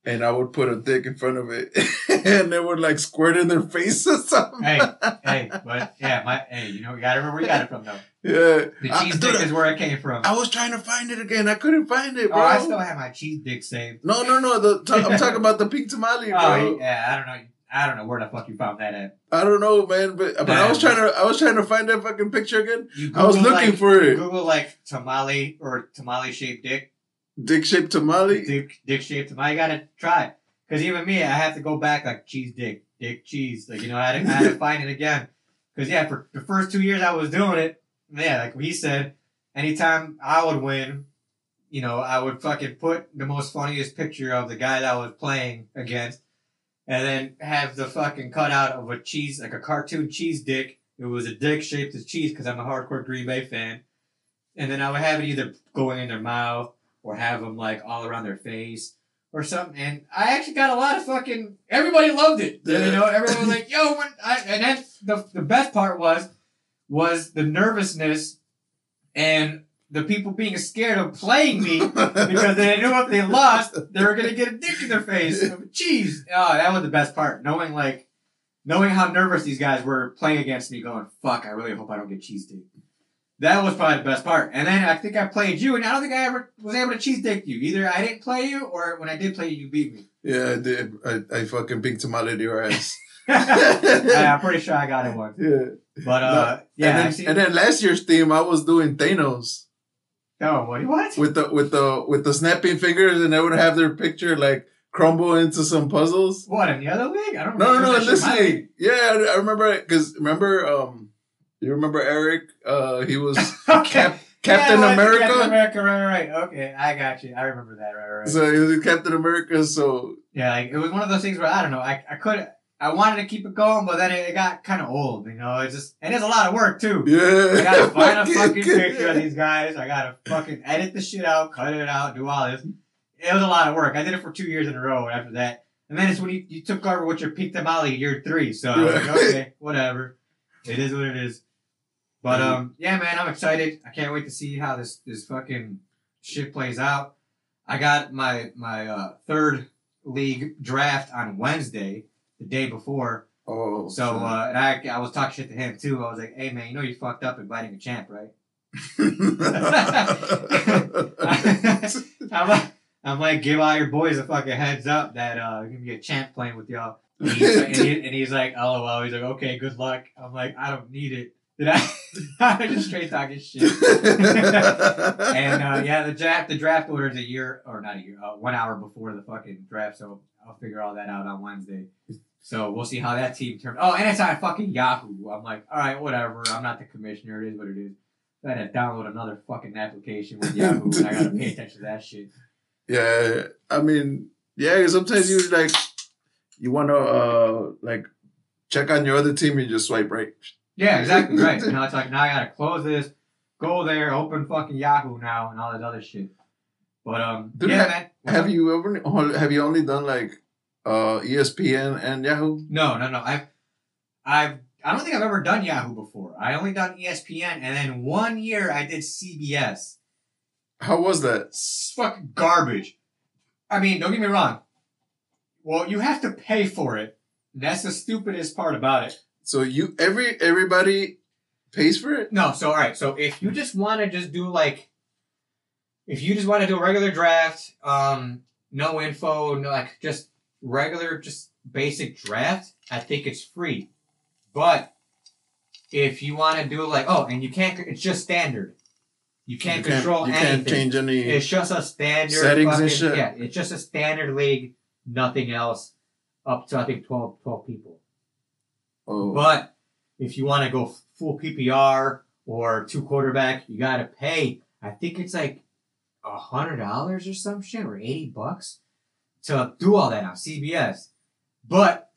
S2: and I would put a dick in front of it, and they would like squirt in their faces. something.
S1: Hey, hey, but yeah, my hey, you know, you gotta remember where you got it from though.
S2: Yeah,
S1: The
S2: I-
S1: cheese
S2: dude,
S1: dick is where it came from.
S2: I was trying to find it again. I couldn't find it,
S1: Oh,
S2: bro.
S1: I still have my cheese dick saved.
S2: no, no, no. The, t- I'm talking about the pink tamale, oh, bro.
S1: Oh yeah, I don't know. I don't know where the fuck you found that at.
S2: I don't know, man, but but I was trying to I was trying to find that fucking picture again. I was looking
S1: like,
S2: for it.
S1: Google like tamale or tamale shaped dick,
S2: Dick shaped tamale.
S1: dick dick shaped tamale. You gotta try. Cause even me, I have to go back like cheese dick, dick cheese. Like you know, I had to, I had to find it again. Cause yeah, for the first two years I was doing it, yeah, like he said, anytime I would win, you know, I would fucking put the most funniest picture of the guy that I was playing against, and then have the fucking cutout of a cheese, like a cartoon cheese dick. It was a dick shaped as cheese because I'm a hardcore Green Bay fan. And then I would have it either going in their mouth or have them like all around their face or something. And I actually got a lot of fucking. Everybody loved it.
S2: Yeah.
S1: You know, everyone was like, "Yo!" When I, and then the the best part was was the nervousness and the people being scared of playing me because they knew if they lost, they were gonna get a dick in their face. Jeez, oh, that was the best part. Knowing like, knowing how nervous these guys were playing against me, going, "Fuck, I really hope I don't get cheese dick." That was probably the best part. And then I think I played you, and I don't think I ever was able to cheese dick you. Either I didn't play you, or when I did play you, you beat me.
S2: Yeah, I did. I, I fucking pink tamale your ass.
S1: Yeah, I'm pretty sure I got it once.
S2: Yeah.
S1: But uh, yeah,
S2: and, then, and then last year's theme, I was doing Thanos
S1: oh, what? What?
S2: with the with the with the snapping fingers, and they would have their picture like crumble into some puzzles.
S1: What in the other league? I don't.
S2: No, no, no.
S1: in
S2: This league, yeah, I, I remember because remember, um, you remember Eric? Uh, he was
S1: okay.
S2: Cap- Captain
S1: Yeah,
S2: America.
S1: Captain America, right, right, right. Okay, I got you. I remember that, right, right.
S2: So he was Captain America. So
S1: yeah, like, it was one of those things where I don't know. I, I could I wanted to keep it going, but then it, it got kind of old. You know, it's just and it's a lot of work too.
S2: yeah,
S1: I gotta find a fucking picture of these guys. I gotta fucking edit the shit out, cut it out, do all this. It was a lot of work. I did it for two years in a row. After that, And then it's when you, you took over with your Pete Tamale year three. So I was like, okay, whatever. It is what it is. But um, yeah, man, I'm excited. I can't wait to see how this this fucking shit plays out. I got my my uh, third league draft on Wednesday, the day before.
S2: Oh,
S1: So uh, and I I was talking shit to him too. I was like, hey man, you know you fucked up inviting a champ, right? I'm like, I'm like, give all your boys a fucking heads up that uh, gonna be a champ playing with y'all. And he's, and, he, and he's like, lol. He's like, okay, good luck. I'm like, I don't need it. Did I? I'm just straight talking shit. And uh, yeah, the draft the draft order is a year or not a year, uh, one hour before the fucking draft. So I'll figure all that out on Wednesday. So we'll see how that team turns. Oh, and it's on fucking Yahoo. I'm like, all right, whatever. I'm not the commissioner. It is what it is. I had to download another fucking application with Yahoo, and I gotta pay attention to that shit.
S2: yeah, I mean, yeah. Sometimes you like you want to uh like check on your other team and just swipe right.
S1: Yeah, exactly right. Now it's like now I gotta close this, go there, open fucking Yahoo now, and all this other shit. But um,
S2: Dude,
S1: yeah, man. What's
S2: Have
S1: up?
S2: you ever have you only done like uh ESPN and Yahoo?
S1: No, no, no. I've, I've, I don't think I've ever done Yahoo before. I only done ESPN, and then one year I did CBS.
S2: How was that?
S1: It's fucking garbage. I mean, don't get me wrong. Well, you have to pay for it. That's the stupidest part about it.
S2: So you every everybody pays for it?
S1: No, so all right. So if you just want to just do like, if you just want to do a regular draft, um, no info, no like just regular, just basic draft, I think it's free. But if you want to do like, oh, and you can't, it's just standard. You can't
S2: you
S1: control
S2: you
S1: anything.
S2: can't change any.
S1: It's just a standard
S2: Settings and shit.
S1: Yeah, it's just a standard league, nothing else. Up to I think 12, 12 people.
S2: Oh,
S1: But if you want to go full PPR or two quarterback, you got to pay. I think it's like a hundred dollars or some shit, or eighty bucks to do all that on CBS. But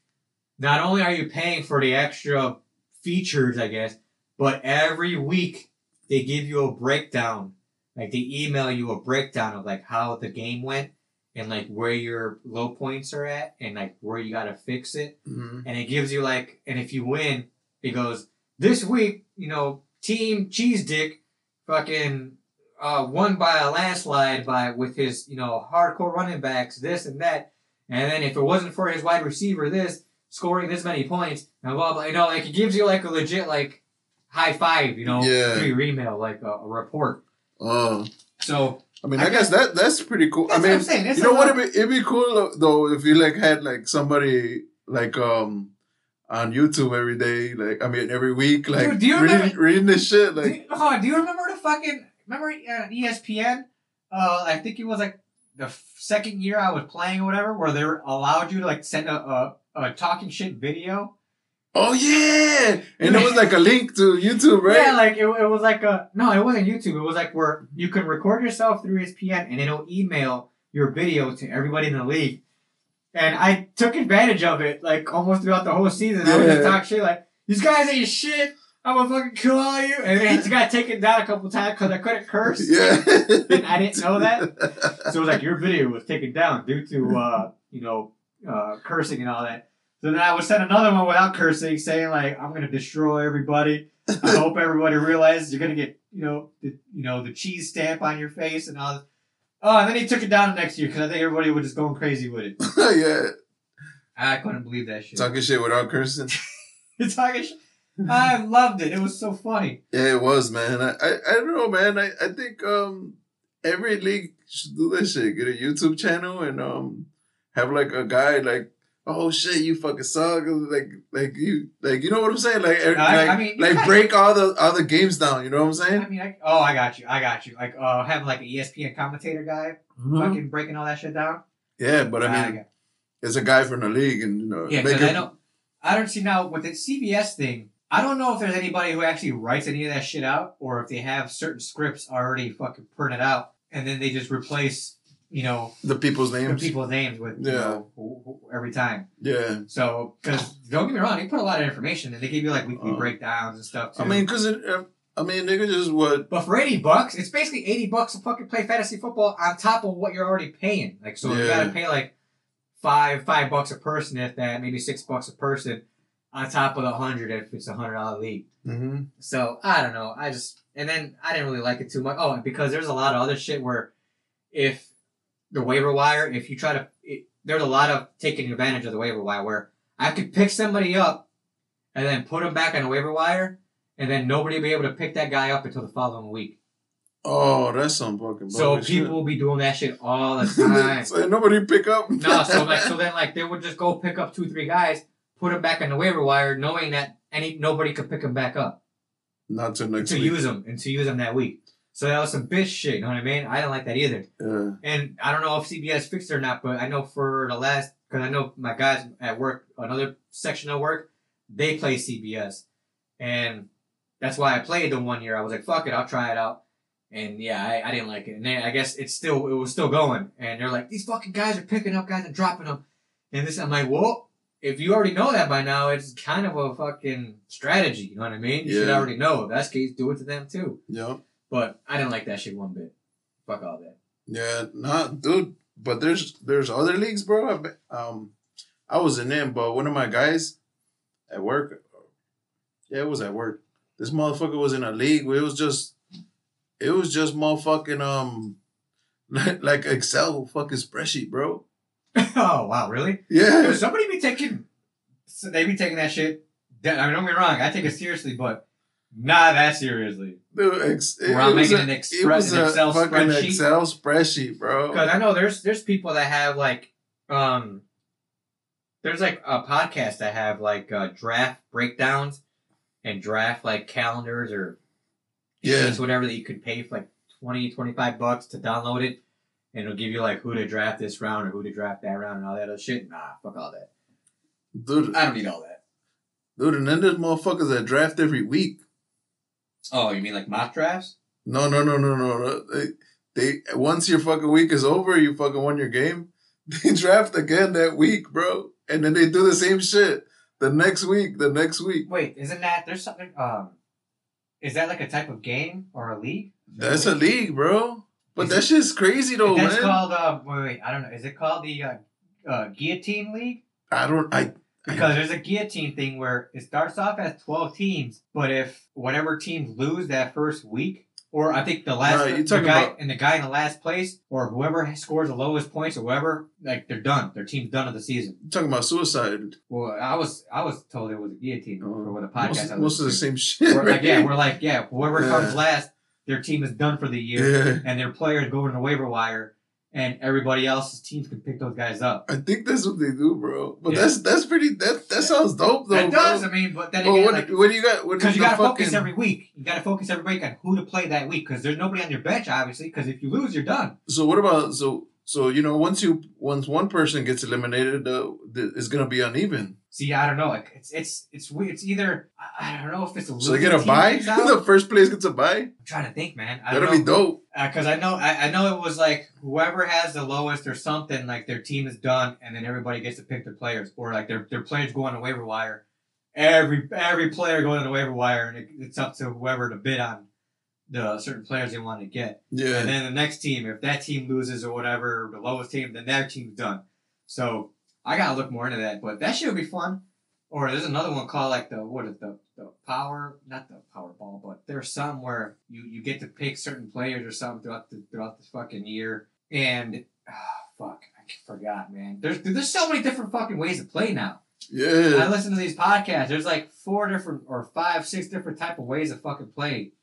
S1: not only are you paying for the extra features, I guess, but every week they give you a breakdown. Like they email you a breakdown of like how the game went and like where your low points are at and like where you got to fix it
S2: mhm.
S1: and it gives you like, and if you win, it goes this week. You know, Team Cheese Dick, fucking uh, won by a landslide by with his you know hardcore running backs, this and that. And then if it wasn't for his wide receiver, this scoring this many points and blah blah. You know, like it gives you like a legit like high five. You know,
S2: Yeah.
S1: through your email, like a, a report.
S2: Oh,
S1: So
S2: I mean,
S1: I
S2: I, guess that that's pretty cool. I mean,
S1: what I'm saying.
S2: You know what? It'd be, it'd be cool though if you like had like somebody like um on YouTube every day, like I mean every week, like
S1: Dude, do you
S2: reading,
S1: remember-
S2: reading this shit,
S1: Do
S2: like
S1: you, hold on, do you remember the fucking remember uh, ESPN? Uh, I think it was like the second year I was playing or whatever, where they allowed you to like send a, a, a talking shit video.
S2: Oh yeah, and it was like a link to YouTube, right?
S1: Yeah, like it, it was like a no, it wasn't YouTube. It was like where you can record yourself through ESPN and it'll email your video to everybody in the league. And I took advantage of it like almost throughout the whole season. I would just
S2: Yeah.
S1: talk shit like these guys ain't shit. I'm gonna fucking kill all you. And then I just got taken down a couple times because I couldn't curse.
S2: yeah,
S1: And I didn't know that. So it was like your video was taken down due to uh, you know uh, cursing and all that. So then I would send another one without cursing, saying like I'm gonna destroy everybody. I hope everybody realizes you're gonna get you know the you know the cheese stamp on your face and all. This. Oh, and then he took it down the next year because I think everybody was just going crazy with it.
S2: yeah,
S1: I couldn't believe that shit.
S2: talking shit without cursing.
S1: It's talking shit. I loved it. It was so funny.
S2: Yeah, it was, man. I, I, I don't know, man. I, I think um every league should do that shit. Get a YouTube channel and um have like a guy like, oh shit, you fucking suck. Like like you like you know what I'm saying? Like er-
S1: I-
S2: like,
S1: I mean,
S2: like break all the all the games down. You know what I'm saying?
S1: I mean, I, oh, I got you. I got you. Like, uh, have like an ESPN commentator guy fucking breaking all that shit down.
S2: Yeah, but I mean, it's a guy from the league, and you know,
S1: Yeah, because I don't. I don't see now with the CBS thing. I don't know if there's anybody who actually writes any of that shit out, or if they have certain scripts already fucking printed out, and then they just replace, you know,
S2: the people's names, the
S1: people's names with, you
S2: Yeah.
S1: know, wh- wh- every time.
S2: Yeah,
S1: So, because don't get me wrong, they put a lot of information, and they give you like weekly
S2: Uh,
S1: breakdowns and stuff too.
S2: I mean, cause it, uh, I mean, nigga, just what?
S1: But for eighty bucks, it's basically eighty bucks to fucking play fantasy football on top of what you're already paying. Like, so you gotta pay like five five bucks a person, if that, maybe six bucks a person, on top of the hundred if it's a hundred dollar league.
S2: Mm-hmm.
S1: So I don't know. I just and then I didn't really like it too much. Oh, because there's a lot of other shit where if the waiver wire, if you try to, it, there's a lot of taking advantage of the waiver wire where I could pick somebody up and then put them back on the waiver wire, and then nobody will be able to pick that guy up until the following week.
S2: Oh, that's some fucking.
S1: So people will be doing that shit all the time.
S2: so nobody pick up.
S1: no, so like so then like they would just go pick up two three guys, put them back on the waiver wire, knowing that any nobody could pick them back up.
S2: Not till next
S1: to use them and to use them that week. So that was some bitch shit. You know what I mean? I didn't like that either.
S2: Yeah.
S1: And I don't know if CBS fixed it or not, but I know for the last because I know my guys at work, another section of work, they play CBS, and that's why I played the one year. I was like, fuck it, I'll try it out. And yeah, I, I didn't like it. And then I guess it's still it was still going. And they're like, these fucking guys are picking up guys and dropping them. And this, I'm like, well, if you already know that by now, it's kind of a fucking strategy. You know what I mean? You should already know. If that's the case, do it to them too.
S2: Yeah.
S1: But I didn't like that shit one bit. Fuck all that.
S2: Yeah. Not, dude. But there's there's other leagues, bro. I, um, I was in them, but one of my guys at work. Yeah, it was at work. This motherfucker was in a league where it was just, it was just motherfucking um, like, like Excel fucking spreadsheet, bro.
S1: oh wow, really?
S2: Yeah.
S1: Yo, somebody be taking, so they be taking that shit. I mean, don't get me wrong, I take it seriously, but not that seriously.
S2: Dude, ex-
S1: Where I'm making
S2: a-
S1: an ex-
S2: it was
S1: an Excel
S2: fucking
S1: spreadsheet.
S2: Excel spreadsheet, bro.
S1: Because I know there's there's people that have like, um, there's like a podcast that have like uh, draft breakdowns and draft like calendars or
S2: Yeah.
S1: sheets, whatever that you could pay for like 20, 25 bucks to download it. And it'll give you like who to draft this round or who to draft that round and all that other shit. Nah, fuck all that.
S2: Dude,
S1: I don't need all that.
S2: dude, and then there's motherfuckers that draft every week.
S1: Oh, you mean like mock drafts?
S2: No, no, no, no, no. no. They, they once your fucking week is over, you fucking won your game. They draft again that week, bro, and then they do the same shit the next week, the next week.
S1: Wait, isn't that there's something? Um, is that like a type of game or a league?
S2: That's a league, bro. But
S1: Is
S2: that shit's crazy though,
S1: That's
S2: man.
S1: called. Uh, wait, wait, I don't know. Is it called the uh, uh, guillotine league?
S2: I don't. I.
S1: Because there's a guillotine thing where it starts off as 12 teams, but if whatever teams lose that first week, or I think the last
S2: you're
S1: the guy
S2: about-
S1: and the guy in the last place, or whoever scores the lowest points, or whoever, like they're done. Their team's done of the season.
S2: I'm talking about suicide.
S1: Well, I was I was told it was a guillotine oh. for what the podcast.
S2: Most, most of the same shit.
S1: We're like, yeah, we're like, yeah, whoever
S2: Yeah.
S1: comes last, their team is done for the year,
S2: yeah.
S1: and their players go to the waiver wire, and everybody else's teams can pick those guys up.
S2: I think that's what they do, bro. But
S1: Yeah.
S2: that's that's pretty. That that sounds dope though.
S1: That does,
S2: Bro.
S1: I mean, but then again,
S2: what,
S1: like,
S2: what do you got?
S1: Because you got to focus every week. You got to focus every week on who to play that week. Because there's nobody on your bench, obviously. Because if you lose, you're done.
S2: So what about so so you know once you once one person gets eliminated, uh, th- it's gonna be uneven.
S1: See, I don't know. Like it's it's it's weird. It's either I, don't know if it's a
S2: So they get a buy. the first place gets a buy.
S1: I'm trying to think, man. I
S2: That'll
S1: don't
S2: be dope.
S1: Because I know I, I know it was like whoever has the lowest or something. Like their team is done, and then everybody gets to pick their players, or like their their players go on the waiver wire. Every every player going on the waiver wire, and it, it's up to whoever to bid on the certain players they want to get.
S2: Yeah.
S1: And then the next team, if that team loses or whatever, the lowest team, then that team's done. So I gotta look more into that. But that shit would be fun. Or there's another one called like the what is the the power not the Powerball, but there's some where you, you get to pick certain players or something throughout the throughout this fucking year. And ah, fuck, I forgot, man. There's there's so many different fucking ways to play now.
S2: Yeah.
S1: I listen to these podcasts. There's like four different or five, six different type of ways to fucking play.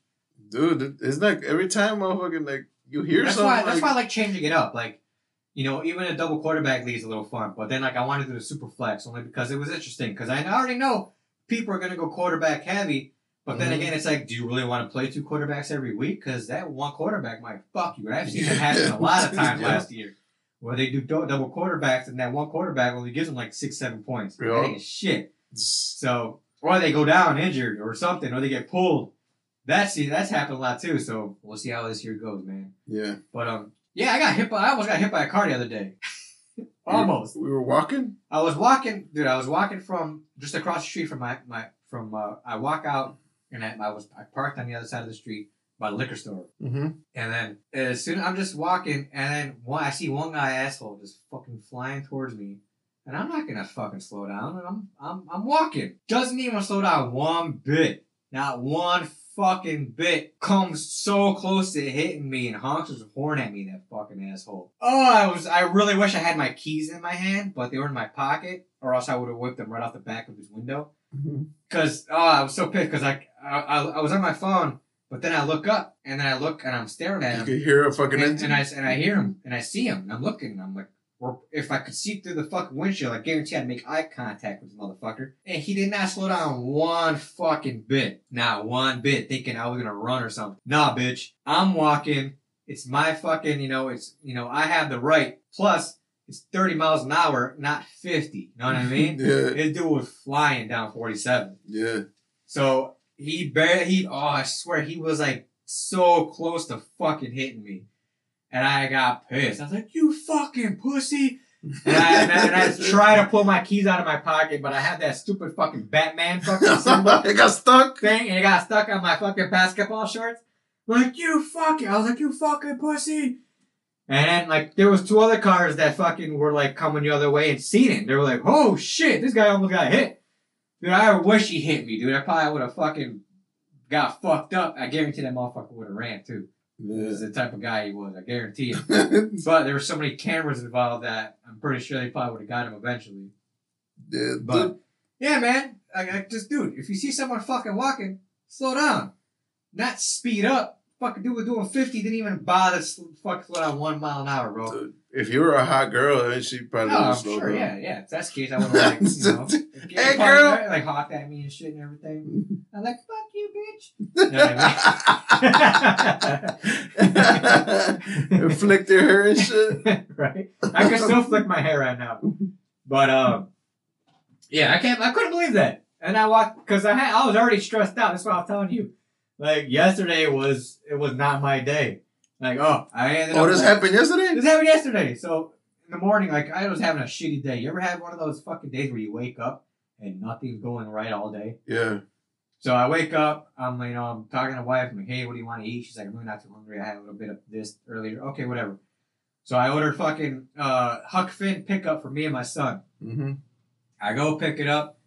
S2: Dude, it- it's like every time motherfucking like you hear
S1: that's
S2: something.
S1: why that's
S2: like,
S1: why I like changing it up. Like, you know, even a double quarterback league is a little fun. But then like I wanted to do the super flex only because it was interesting. Because I already know people are gonna go quarterback heavy. But then
S2: Mhm.
S1: again, it's like, do you really want to play two quarterbacks every week? Because that one quarterback might fuck you. And I've seen it happen a lot of times
S2: Yeah.
S1: last year, where they do double quarterbacks, and that one quarterback only gives them like six, seven points.
S2: Yeah.
S1: That ain't shit. So, or they go down injured or something, or they get pulled. That's see that's happened a lot too. So we'll see how this year goes, man.
S2: Yeah.
S1: But um, yeah, I got hit by. I almost got hit by a car the other day. almost.
S2: We were walking.
S1: I was walking, dude. I was walking from just across the street from my my from. Uh, I walk out and I, I was I parked on the other side of the street by the liquor store.
S2: Mm-hmm.
S1: And then as soon I'm just walking, and then one I see one guy asshole just fucking flying towards me And I'm not gonna fucking slow down. And I'm I'm I'm walking. Doesn't even slow down one bit. Not one fucking bit. Comes so close to hitting me and honks his horn at me, that fucking asshole. Oh, I was I really wish I had my keys in my hand, but they were in my pocket, or else I would have whipped them right off the back of his window. Mm-hmm. Cause oh, I was so pissed because I, I I was on my phone, but then I look up and then I look and I'm staring at him.
S2: You can hear a fucking
S1: and,
S2: engine.
S1: and I and I hear him and I see him and I'm looking and I'm like, or if I could see through the fucking windshield, I guarantee I'd make eye contact with the motherfucker. And he did not slow down one fucking bit, not one bit, thinking I was gonna run or something. Nah, bitch, I'm walking. It's my fucking, you know, it's you know, I have the right. Plus, it's 30 miles an hour, not 50. You know what I mean?
S2: yeah,
S1: This dude was flying down 47.
S2: yeah.
S1: So he barely, he, oh, I swear, he was like so close to fucking hitting me. And I got pissed. I was like, you fucking pussy. And I, and I, and I tried to pull my keys out of my pocket, but I had that stupid fucking Batman fucking symbol
S2: it got stuck.
S1: thing and it got stuck on my fucking basketball shorts. Like, you fucking, I was like, you fucking pussy. And then, like, there was two other cars that fucking were, like, coming the other way and seen it. They were like, oh, shit, this guy almost got hit. Dude, I wish he hit me, dude. I probably would have fucking got fucked up. I guarantee that motherfucker would have ran, too. Is the type of guy he was. I guarantee it. But there were so many cameras involved that I'm pretty sure they probably would have got him eventually.
S2: yeah,
S1: But yeah, man, I, I just dude, if you see someone fucking walking, slow down, not speed up. Fucking dude was doing fifty, didn't even bother fucking slow down one mile an hour, bro.
S2: dude, if you were a hot girl, then she probably would
S1: I'm
S2: slow
S1: sure, yeah, yeah. If that's the case, I would like, you know,
S2: Hey, girl.
S1: like hawked at me and shit and everything. I'm like, fuck you, bitch. You know what I
S2: Flicked your hair and shit.
S1: right? I can still flick my hair right now, but um, yeah, I can't. I couldn't believe that. And I walked because I had I was already stressed out. That's what I was telling you. Like yesterday was it was not my day. Like oh I ended
S2: Oh,
S1: up
S2: this
S1: like-
S2: happened yesterday?
S1: This happened yesterday. So in the morning, like I was having a shitty day. You ever had one of those fucking days where you wake up and nothing's going right all day?
S2: Yeah.
S1: So I wake up, I'm you know, I'm talking to wife, I'm like, hey, what do you want to eat? She's like, I'm really not too hungry. I had a little bit of this earlier. Okay, whatever. So I ordered fucking uh Huck Finn pickup for me and my son.
S2: Mm-hmm.
S1: I go pick it up.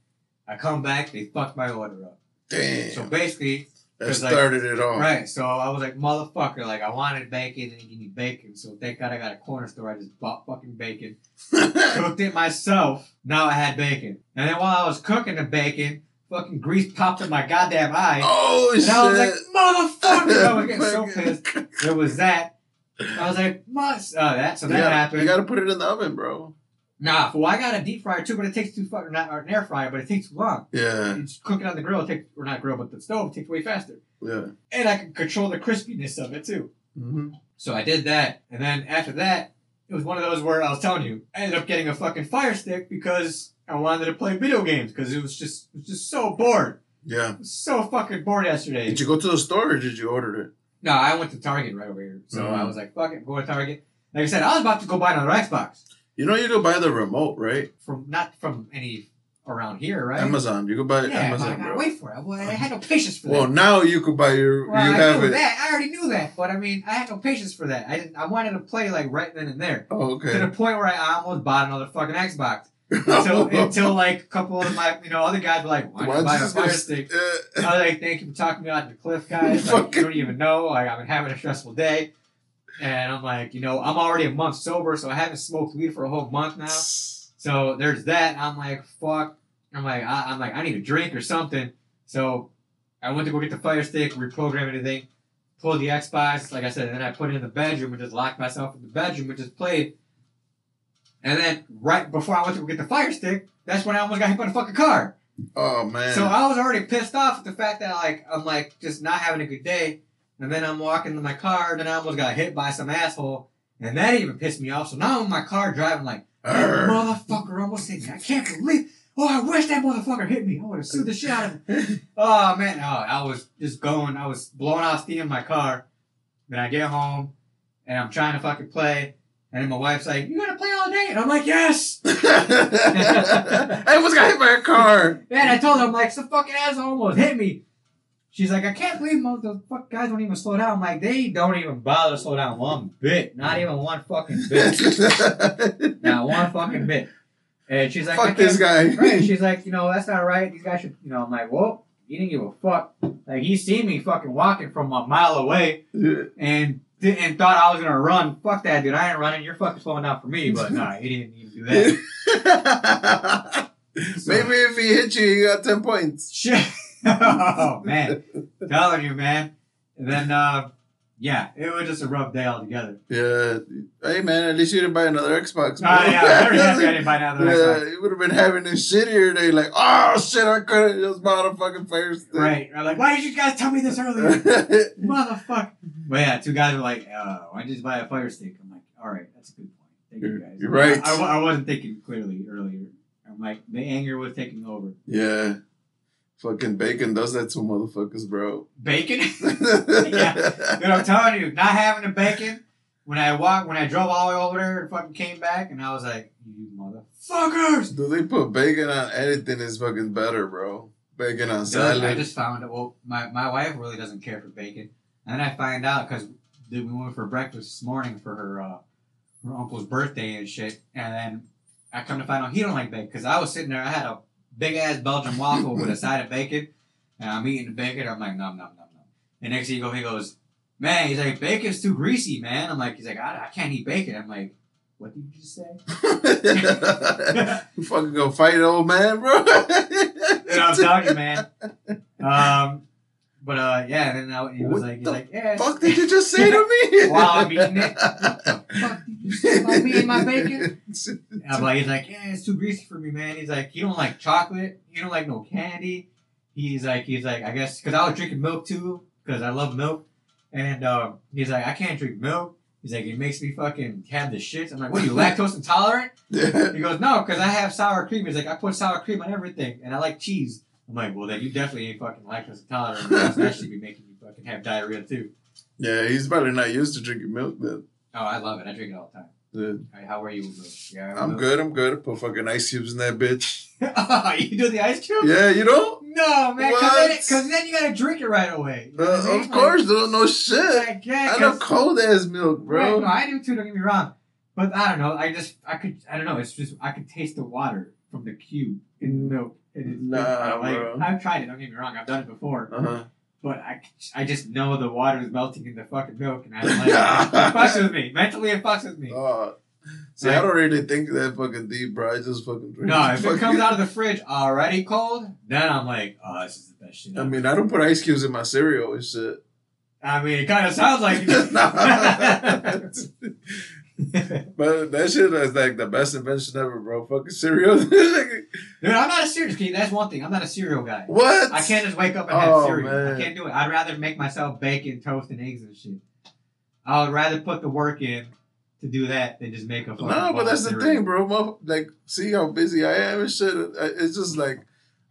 S1: I come back, they fucked my order up.
S2: Damn.
S1: So basically,
S2: that
S1: 'cause, like-
S2: started it all.
S1: Right. So I was like, motherfucker, like I wanted bacon and you need bacon. So thank God I got a corner store. I just bought fucking bacon, cooked it myself. Now I had bacon. And then while I was cooking the bacon, fucking grease popped in my goddamn eye.
S2: oh,
S1: and
S2: shit.
S1: I was like, motherfucker! I was getting so pissed. There was that. I was like, must oh that. So that
S2: gotta,
S1: happened.
S2: you gotta put it in the oven, bro.
S1: Nah, well, I got a deep fryer too, but it takes too fucking not or an air fryer, but it takes too long.
S2: Yeah.
S1: It's cooking on the grill, it takes or not grill, but the stove takes way faster.
S2: Yeah.
S1: And I can control the crispiness of it too.
S2: Mm-hmm.
S1: So I did that, and then after that, it was one of those where I was telling you, I ended up getting a fucking fire stick because I wanted to play video games because it was just it was just so bored.
S2: Yeah.
S1: So fucking bored yesterday.
S2: Did you go to the store or did you order it?
S1: no, I went to Target right over here, so
S2: Mhm.
S1: I was like, fuck it, go to Target. Like I said, I was about to go buy another Xbox
S2: You know you could buy the remote, right?
S1: from not from any around here, right?
S2: Amazon. You could buy
S1: Yeah, I
S2: Amazon,
S1: gotta wait for it. Well, I had no patience for that.
S2: Well, now you could buy your.
S1: Well,
S2: you
S1: I
S2: have
S1: knew
S2: it.
S1: that. I already knew that, but I mean, I had no patience for that. I didn't. I wanted to play like right then and there.
S2: Oh, okay.
S1: To the point where I almost bought another fucking Xbox. Until, until like a couple of my, you know, other guys were like, "Why
S2: Why
S1: don't you buy a fire stick?"
S2: uh,
S1: I was like, "Thank you for talking me out the cliff, guys. Like, you don't even know. Like, I've been having a stressful day." And I'm like, you know, I'm already a month sober, so I haven't smoked weed for a whole month now. So there's that. I'm like, fuck. I'm like, I, I'm like, I need a drink or something. So I went to go get the fire stick, reprogram anything, pulled the Xbox, like I said, and then I put it in the bedroom and just locked myself in the bedroom and just played. And then right before I went to go get the fire stick, that's when I almost got hit by the fucking car.
S2: Oh man.
S1: So I was already pissed off at the fact that like I'm like just not having a good day, and then I'm walking to my car, then I almost got hit by some asshole, and that even pissed me off. So now I'm in my car driving like
S2: Arr.
S1: motherfucker almost hit me. I can't believe. Oh, I wish that motherfucker hit me. I would have sued the shit out of him. Oh man, oh, I was just going. I was blowing out steam in my car. Then I get home, and I'm trying to fucking play, and then my wife's like, "You gonna play all day?" And I'm like, "Yes."
S2: I almost got hit by a car.
S1: Man, I told her, I'm like, some fucking asshole almost hit me. She's like, I can't believe most the fuck guys don't even slow down. I'm like, they don't even bother to slow down one bit. Not even one fucking bit. Not one fucking bit. And she's like,
S2: Fuck this guy.
S1: Right. She's like, you know, that's not right. These guys should, you know, I'm like, well, he didn't give a fuck. Like, he seen me fucking walking from a mile away and and thought I was gonna run. Fuck that, dude. I ain't running. You're fucking slowing down for me. But nah, he didn't even do that.
S2: Maybe if he hit you, you got 10 points.
S1: Shit. oh man, telling you, man. And then, uh, yeah, it was just a rough day altogether.
S2: Yeah. Hey, man, at least you didn't buy another Xbox.
S1: Oh yeah, I'm very happy I didn't buy another
S2: Yeah,
S1: Xbox.
S2: you would have been having this shittier day, like, oh shit, I could have just bought a fucking fire stick.
S1: Right. I'm like, why did you guys tell me this earlier? Motherfucker. But yeah, two guys were like, uh, why don't you just buy a fire stick? I'm like, all right, that's a good point. Thank you
S2: You're-
S1: guys.
S2: you're right.
S1: I, I, I wasn't thinking clearly earlier. I'm like, the anger was taking over.
S2: yeah. Fucking bacon does that to motherfuckers, bro.
S1: Bacon? Yeah. Dude, I'm telling you, not having the bacon, when I walked, when I drove all the way over there and fucking came back, and I was like, you motherfuckers!
S2: Do they put bacon on anything is fucking better, bro. Bacon on
S1: Dude,
S2: salad.
S1: I just found it. Well, my, my wife really doesn't care for bacon. And then I find out because we went for breakfast this morning for her uh, her uncle's birthday and shit. And then I come to find out he don't like bacon because I was sitting there. I had a big ass Belgian waffle with a side of bacon, and I'm eating the bacon. I'm like, nom nom nom nom. And next thing you go, he goes, man, he's like, bacon's too greasy, man. I'm like, he's like, I, I can't eat bacon. I'm like, what did you just say?
S2: you fucking go fight old man, bro.
S1: And I'm telling you, man. Um, but uh, yeah, and then I, he was
S2: What
S1: like, he's like, yeah.
S2: fuck did you just say to me?
S1: While I'm eating it, what the fuck did you say about me and my bacon? And I'm like, he's like, yeah, it's too greasy for me, man. He's like, you don't like chocolate, you don't like no candy. He's like, he's like, I guess, because I was drinking milk too, because I love milk. And um, he's like, I can't drink milk. He's like, it makes me fucking have the shits. I'm like, what are you lactose intolerant?
S2: Yeah.
S1: He goes, no, because I have sour cream. He's like, I put sour cream on everything, and I like cheese. I'm like, well, then you definitely ain't fucking lactose intolerant. That's actually be making you fucking have diarrhea too.
S2: yeah, he's probably not used to drinking milk then.
S1: Oh, I love it. I drink it all the time.
S2: Yeah.
S1: Right, how are you with milk? Yeah,
S2: I'm good, I'm good. I put fucking ice cubes in that bitch.
S1: oh, you do the ice cube?
S2: Yeah, you know?
S1: No, man, because then, then you gotta drink it right away. You know
S2: Uh, of course, don't know shit.
S1: Like, like, yeah,
S2: I know cold ass milk,
S1: Right,
S2: bro.
S1: no, I do too. Don't get me wrong, but I don't know. I just, I could, I don't know. It's just, I could taste the water from the cube in the milk. It is,
S2: Nah,
S1: like,
S2: bro.
S1: I've tried it. Don't get me wrong. I've done it before,
S2: Uh-huh.
S1: but I, I just know the water is melting in the fucking milk, and I don't like it. It fucks with me mentally. It fucks with me.
S2: Uh, see, I don't really think that fucking deep, bro. I just fucking drink.
S1: No, if it comes out of the fridge already cold, then I'm like, oh, this is the best shit.
S2: I
S1: ever.
S2: mean, I don't put ice cubes in my cereal and shit.
S1: I mean, it kind of sounds like.
S2: but that shit is like the best invention ever, bro. Fucking cereal.
S1: Dude, I'm not a cereal. kid. That's one thing. I'm not a cereal guy.
S2: what?
S1: I can't just wake up and
S2: Oh,
S1: have cereal.
S2: man.
S1: I can't do it. I'd rather make myself bacon, toast, and eggs and shit. I would rather put the work in to do that than just make a fucking.
S2: No, but that's the thing, bro. Like, see how busy I am and shit. It's just like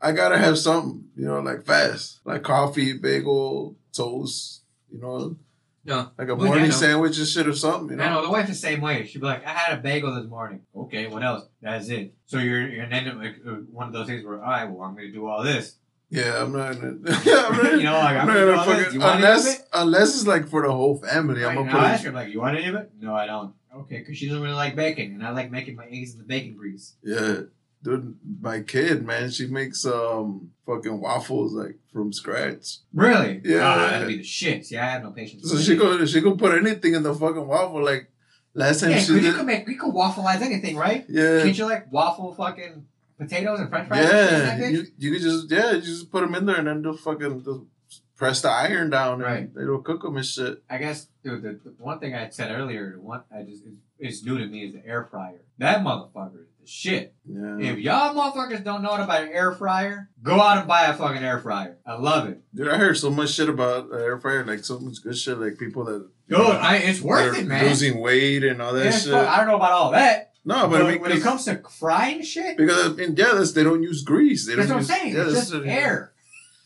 S2: I gotta have something, you know, like fast, like coffee, bagel, toast, you know,
S1: No.
S2: like a
S1: Well, yeah,
S2: morning
S1: know.
S2: sandwich and shit or something, you
S1: I
S2: know.
S1: know the wife's the same way. She'd be like, "I had a bagel this morning." Okay, what else? That's it. So you're, you're and then like uh, one of those things where, all right, well, I'm gonna do all this.
S2: Yeah, I'm not. Gonna, I'm not,
S1: You know, like, I'm
S2: I'm not
S1: gonna do
S2: gonna
S1: all this.
S2: fucking
S1: want any of
S2: unless
S1: it?
S2: unless it's like for the whole family. I'm gonna
S1: and I'll ask
S2: put.
S1: her like, "You want any of it?" No, I don't. Okay, because she doesn't really like bacon, and I like making my eggs in the bacon grease.
S2: Yeah, dude, my kid, man, she makes um fucking waffles like from scratch.
S1: Really?
S2: Yeah.
S1: Ah, that'd be the shit. See, I have no patience.
S2: So she go she go put anything in the fucking waffle. Like last time
S1: Yeah,
S2: she
S1: 'cause you
S2: did.
S1: could make, you could waffleize anything, right?
S2: Yeah.
S1: Can't you like waffle fucking potatoes and French fries? and
S2: Yeah, you, you could just yeah, you just put them in there and then just fucking just press the iron down and
S1: Right.
S2: it'll cook them and shit.
S1: I guess dude, the, the one thing I said earlier, the one I just is, new to me is the air fryer. That motherfucker is the shit.
S2: Yeah,
S1: If y'all motherfuckers don't know about an air fryer, go out and buy a fucking air fryer. I love it.
S2: dude, I heard so much shit about uh, air fryer, like so much good shit, like people that
S1: Dude, I, it's worth it, man.
S2: losing weight and all that
S1: Yeah,
S2: shit.
S1: fun. I don't know about all that,
S2: No,
S1: but,
S2: but, I mean,
S1: when it comes to frying shit,
S2: because I mean, yeah, they don't use grease. They
S1: that's
S2: don't
S1: what I'm
S2: use,
S1: saying.
S2: Yeah,
S1: it's just air.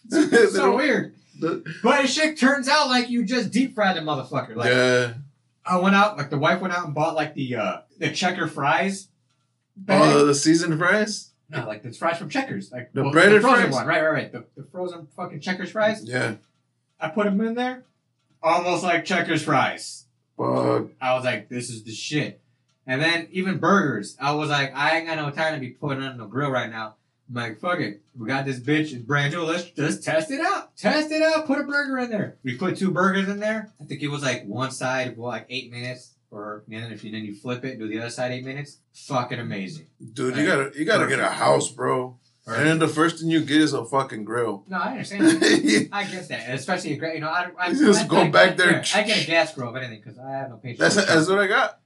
S1: It's so weird.
S2: The-
S1: But the shit turns out like you just deep fried the motherfucker. Like
S2: yeah.
S1: I went out, like the wife went out and bought like the uh the checker fries. bag.
S2: Oh, the seasoned fries.
S1: no, like the fries from Checkers, like
S2: The
S1: well,
S2: breaded
S1: frozen
S2: fries?
S1: one, right, right, right. The, the frozen fucking Checkers fries.
S2: Yeah.
S1: I put them in there, almost like Checkers fries.
S2: Fuck.
S1: I was like, this is the shit. And then even burgers. I was like, I ain't got no time to be putting on the grill right now. I'm like, fuck it. We got this bitch, it's brand new. Let's just test it out. Test it out. Put a burger in there. We put two burgers in there. I think it was like one side, well, like eight minutes. Or and then if you then you flip it, do the other side eight minutes. Fucking amazing.
S2: Dude, you gotta you gotta get a house, bro.
S1: Right.
S2: And then the first thing you get is a fucking grill.
S1: No, I understand. that. I get that, especially a grill. You know, I, I
S2: You just
S1: I,
S2: go
S1: I,
S2: back there.
S1: I get a gas grill, if anything, because I have no patience.
S2: that's that's what I got.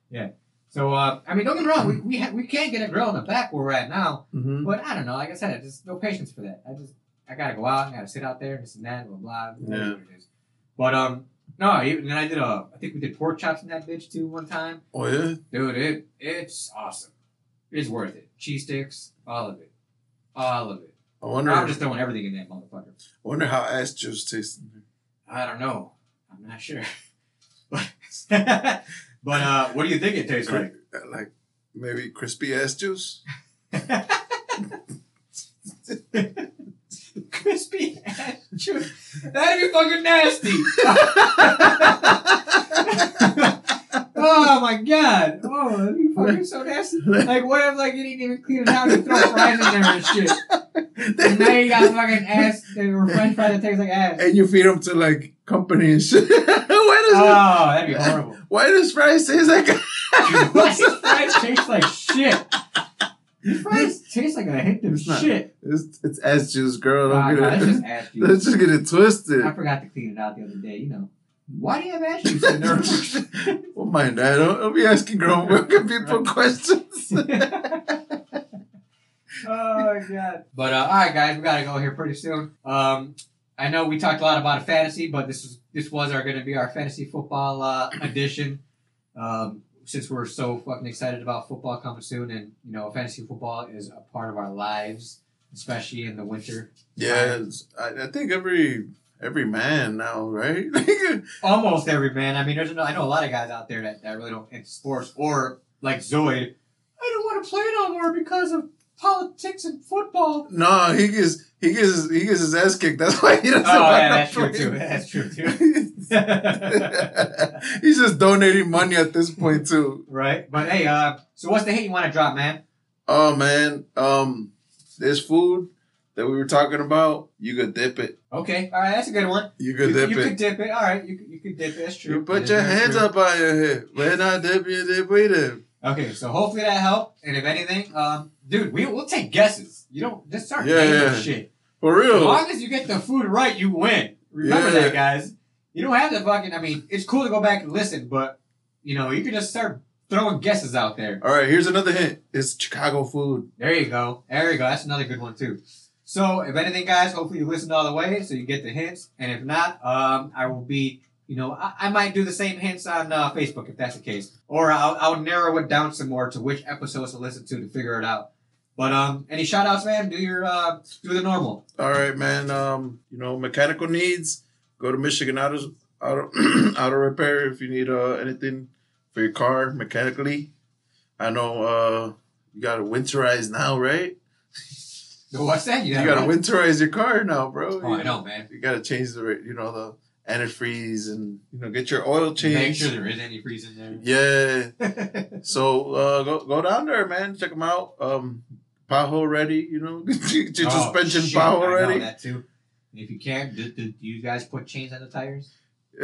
S1: So, uh, I mean, don't get me wrong. We we, ha- we can't get a grill in the back where we're at now,
S2: Mm-hmm.
S1: but I don't know. Like I said, I just no patience for that. I just I gotta go out. I gotta sit out there, this and that, blah blah. blah
S2: Yeah.
S1: whatever it is. But um, no. Even then, I did a. I think we did pork chops in that bitch too one time.
S2: Oh yeah.
S1: Dude, it it's awesome. It's worth it. Cheese sticks, all of it, all of it.
S2: I wonder.
S1: I'm just throwing everything in that motherfucker.
S2: I wonder how ass juice tastes.
S1: I don't know. I'm not sure. but but uh, what do you think it tastes like?
S2: Like maybe crispy ass juice.
S1: Crispy ass juice. That'd be fucking nasty. oh my god. Oh, that'd be fucking so nasty. Like, what if like you didn't even clean it out and throw fries in there and shit? And now you got fucking ass or French fries that tastes like ass.
S2: and you feed them to like companies. why does
S1: Oh, that'd be horrible.
S2: Why does fries taste like?
S1: Why does fries taste like shit? These fries taste like I hate of
S2: It's not.
S1: shit.
S2: it's, it's ass juice, girl. Don't
S1: Ah,
S2: get
S1: no,
S2: it.
S1: that's just ass juice.
S2: Let's just get it twisted.
S1: I forgot to clean it out the other day. You know, why do you have ass juice in there?
S2: Don't mind that. Don't, don't be asking grown women people questions.
S1: oh my god! But uh, all right, guys, we gotta go here pretty soon. Um, I know we talked a lot about a fantasy, but this is this was our going to be our fantasy football uh, edition. Um, since we're so fucking excited about football coming soon, and you know, fantasy football is a part of our lives, especially in the winter.
S2: yeah, I, I think every every man now, right?
S1: almost every man. I mean, there's no, I know a lot of guys out there that, that really don't into sports or like Zoid. I don't want to play no more because of politics and football.
S2: no, he gets he gets his, he gets his ass kicked. That's why he doesn't.
S1: Oh
S2: want
S1: yeah,
S2: to
S1: that's true too. That's true too.
S2: He's just donating money at this point too.
S1: right, but hey, uh, so what's the hit you want to drop, man?
S2: Oh man, um, this food that we were talking about, you could dip it.
S1: Okay, all right, that's a good one.
S2: You
S1: You,
S2: could dip
S1: you
S2: it.
S1: You could dip it. All right, you could, you could dip it. That's true.
S2: You put
S1: That
S2: your hands
S1: true.
S2: up on your head. When I dip, you dip with it.
S1: Okay, so hopefully that helped. And if anything, um, dude, we we'll take guesses. You don't just start
S2: Yeah,
S1: naming
S2: yeah.
S1: shit.
S2: For real.
S1: As long as you get the food right, you win. Remember
S2: Yeah.
S1: that, guys. You don't have to fucking. I mean, it's cool to go back and listen, but you know, you can just start throwing guesses out there.
S2: All right, here's another hint. It's Chicago food.
S1: There you go. There you go. That's another good one too. So, if anything, guys, hopefully you listened all the way, so you get the hints. And if not, um, I will be. You know, I, I might do the same hints on uh, Facebook if that's the case, or I'll, I'll narrow it down some more to which episodes to listen to to figure it out. But um, any shout outs, man? Do your uh, do the normal.
S2: All right, man. Um, you know, mechanical needs. Go to Michigan Auto Auto, auto Repair if you need uh, anything for your car mechanically. I know uh, you got to winterize now, right?
S1: What's that?
S2: You got to winterize your car now, bro.
S1: Oh, I know, man.
S2: You got to change the you know the antifreeze and you know get your oil changed.
S1: Make sure there is any freeze in there.
S2: Yeah. So uh, go go down there, man. Check them out. Um, pothole ready. You know, get your
S1: Oh,
S2: suspension
S1: shit,
S2: pothole
S1: I know
S2: ready.
S1: that too. And if you can't, do, do, do you guys put chains on the tires?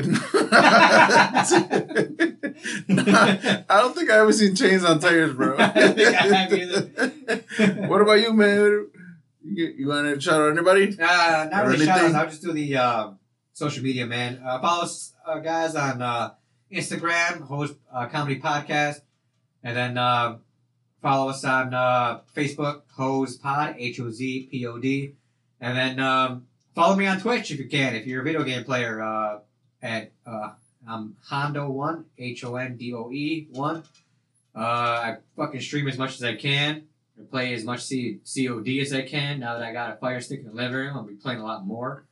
S2: Nah, I don't think I ever seen chains on tires, bro.
S1: I don't think I have either.
S2: what about you, man? You, you want to shout out anybody?
S1: Uh, not
S2: Or
S1: really shout
S2: anything?
S1: I'll just do the uh, social media, man. Uh, follow us, uh, guys, on uh, Instagram, host uh, comedy podcast, and then uh, follow us on uh, Facebook, Hoz Pod, H O Z P O D, and then um, follow me on Twitch if you can. If you're a video game player, at I'm Hondo One, H O N D O E One. I fucking stream as much as I can. I play as much COD as I can. Now that I got a Fire Stick in the living room, I'll be playing a lot more.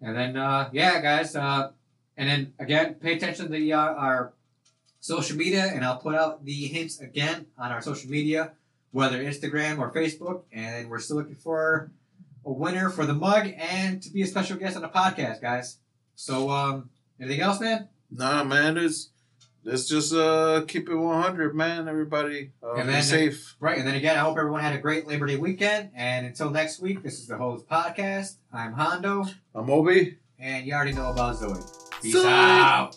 S1: And then, uh, yeah, guys. Uh, and then again, pay attention to the, uh, our social media, and I'll put out the hints again on our social media, whether Instagram or Facebook. And we're still looking for a winner for the mug and to be a special guest on the podcast, guys. So, um, anything else, man?
S2: Nah, man. There's let's just uh keep it 100, man. Everybody, uh,
S1: And
S2: be safe.
S1: Right, and then again, I hope everyone had a great Labor Day weekend. And until next week, this is the Hoz Podcast. I'm Hondo,
S2: I'm Obi.
S1: and you already know about Zoe. Peace
S2: Zoe.
S1: out.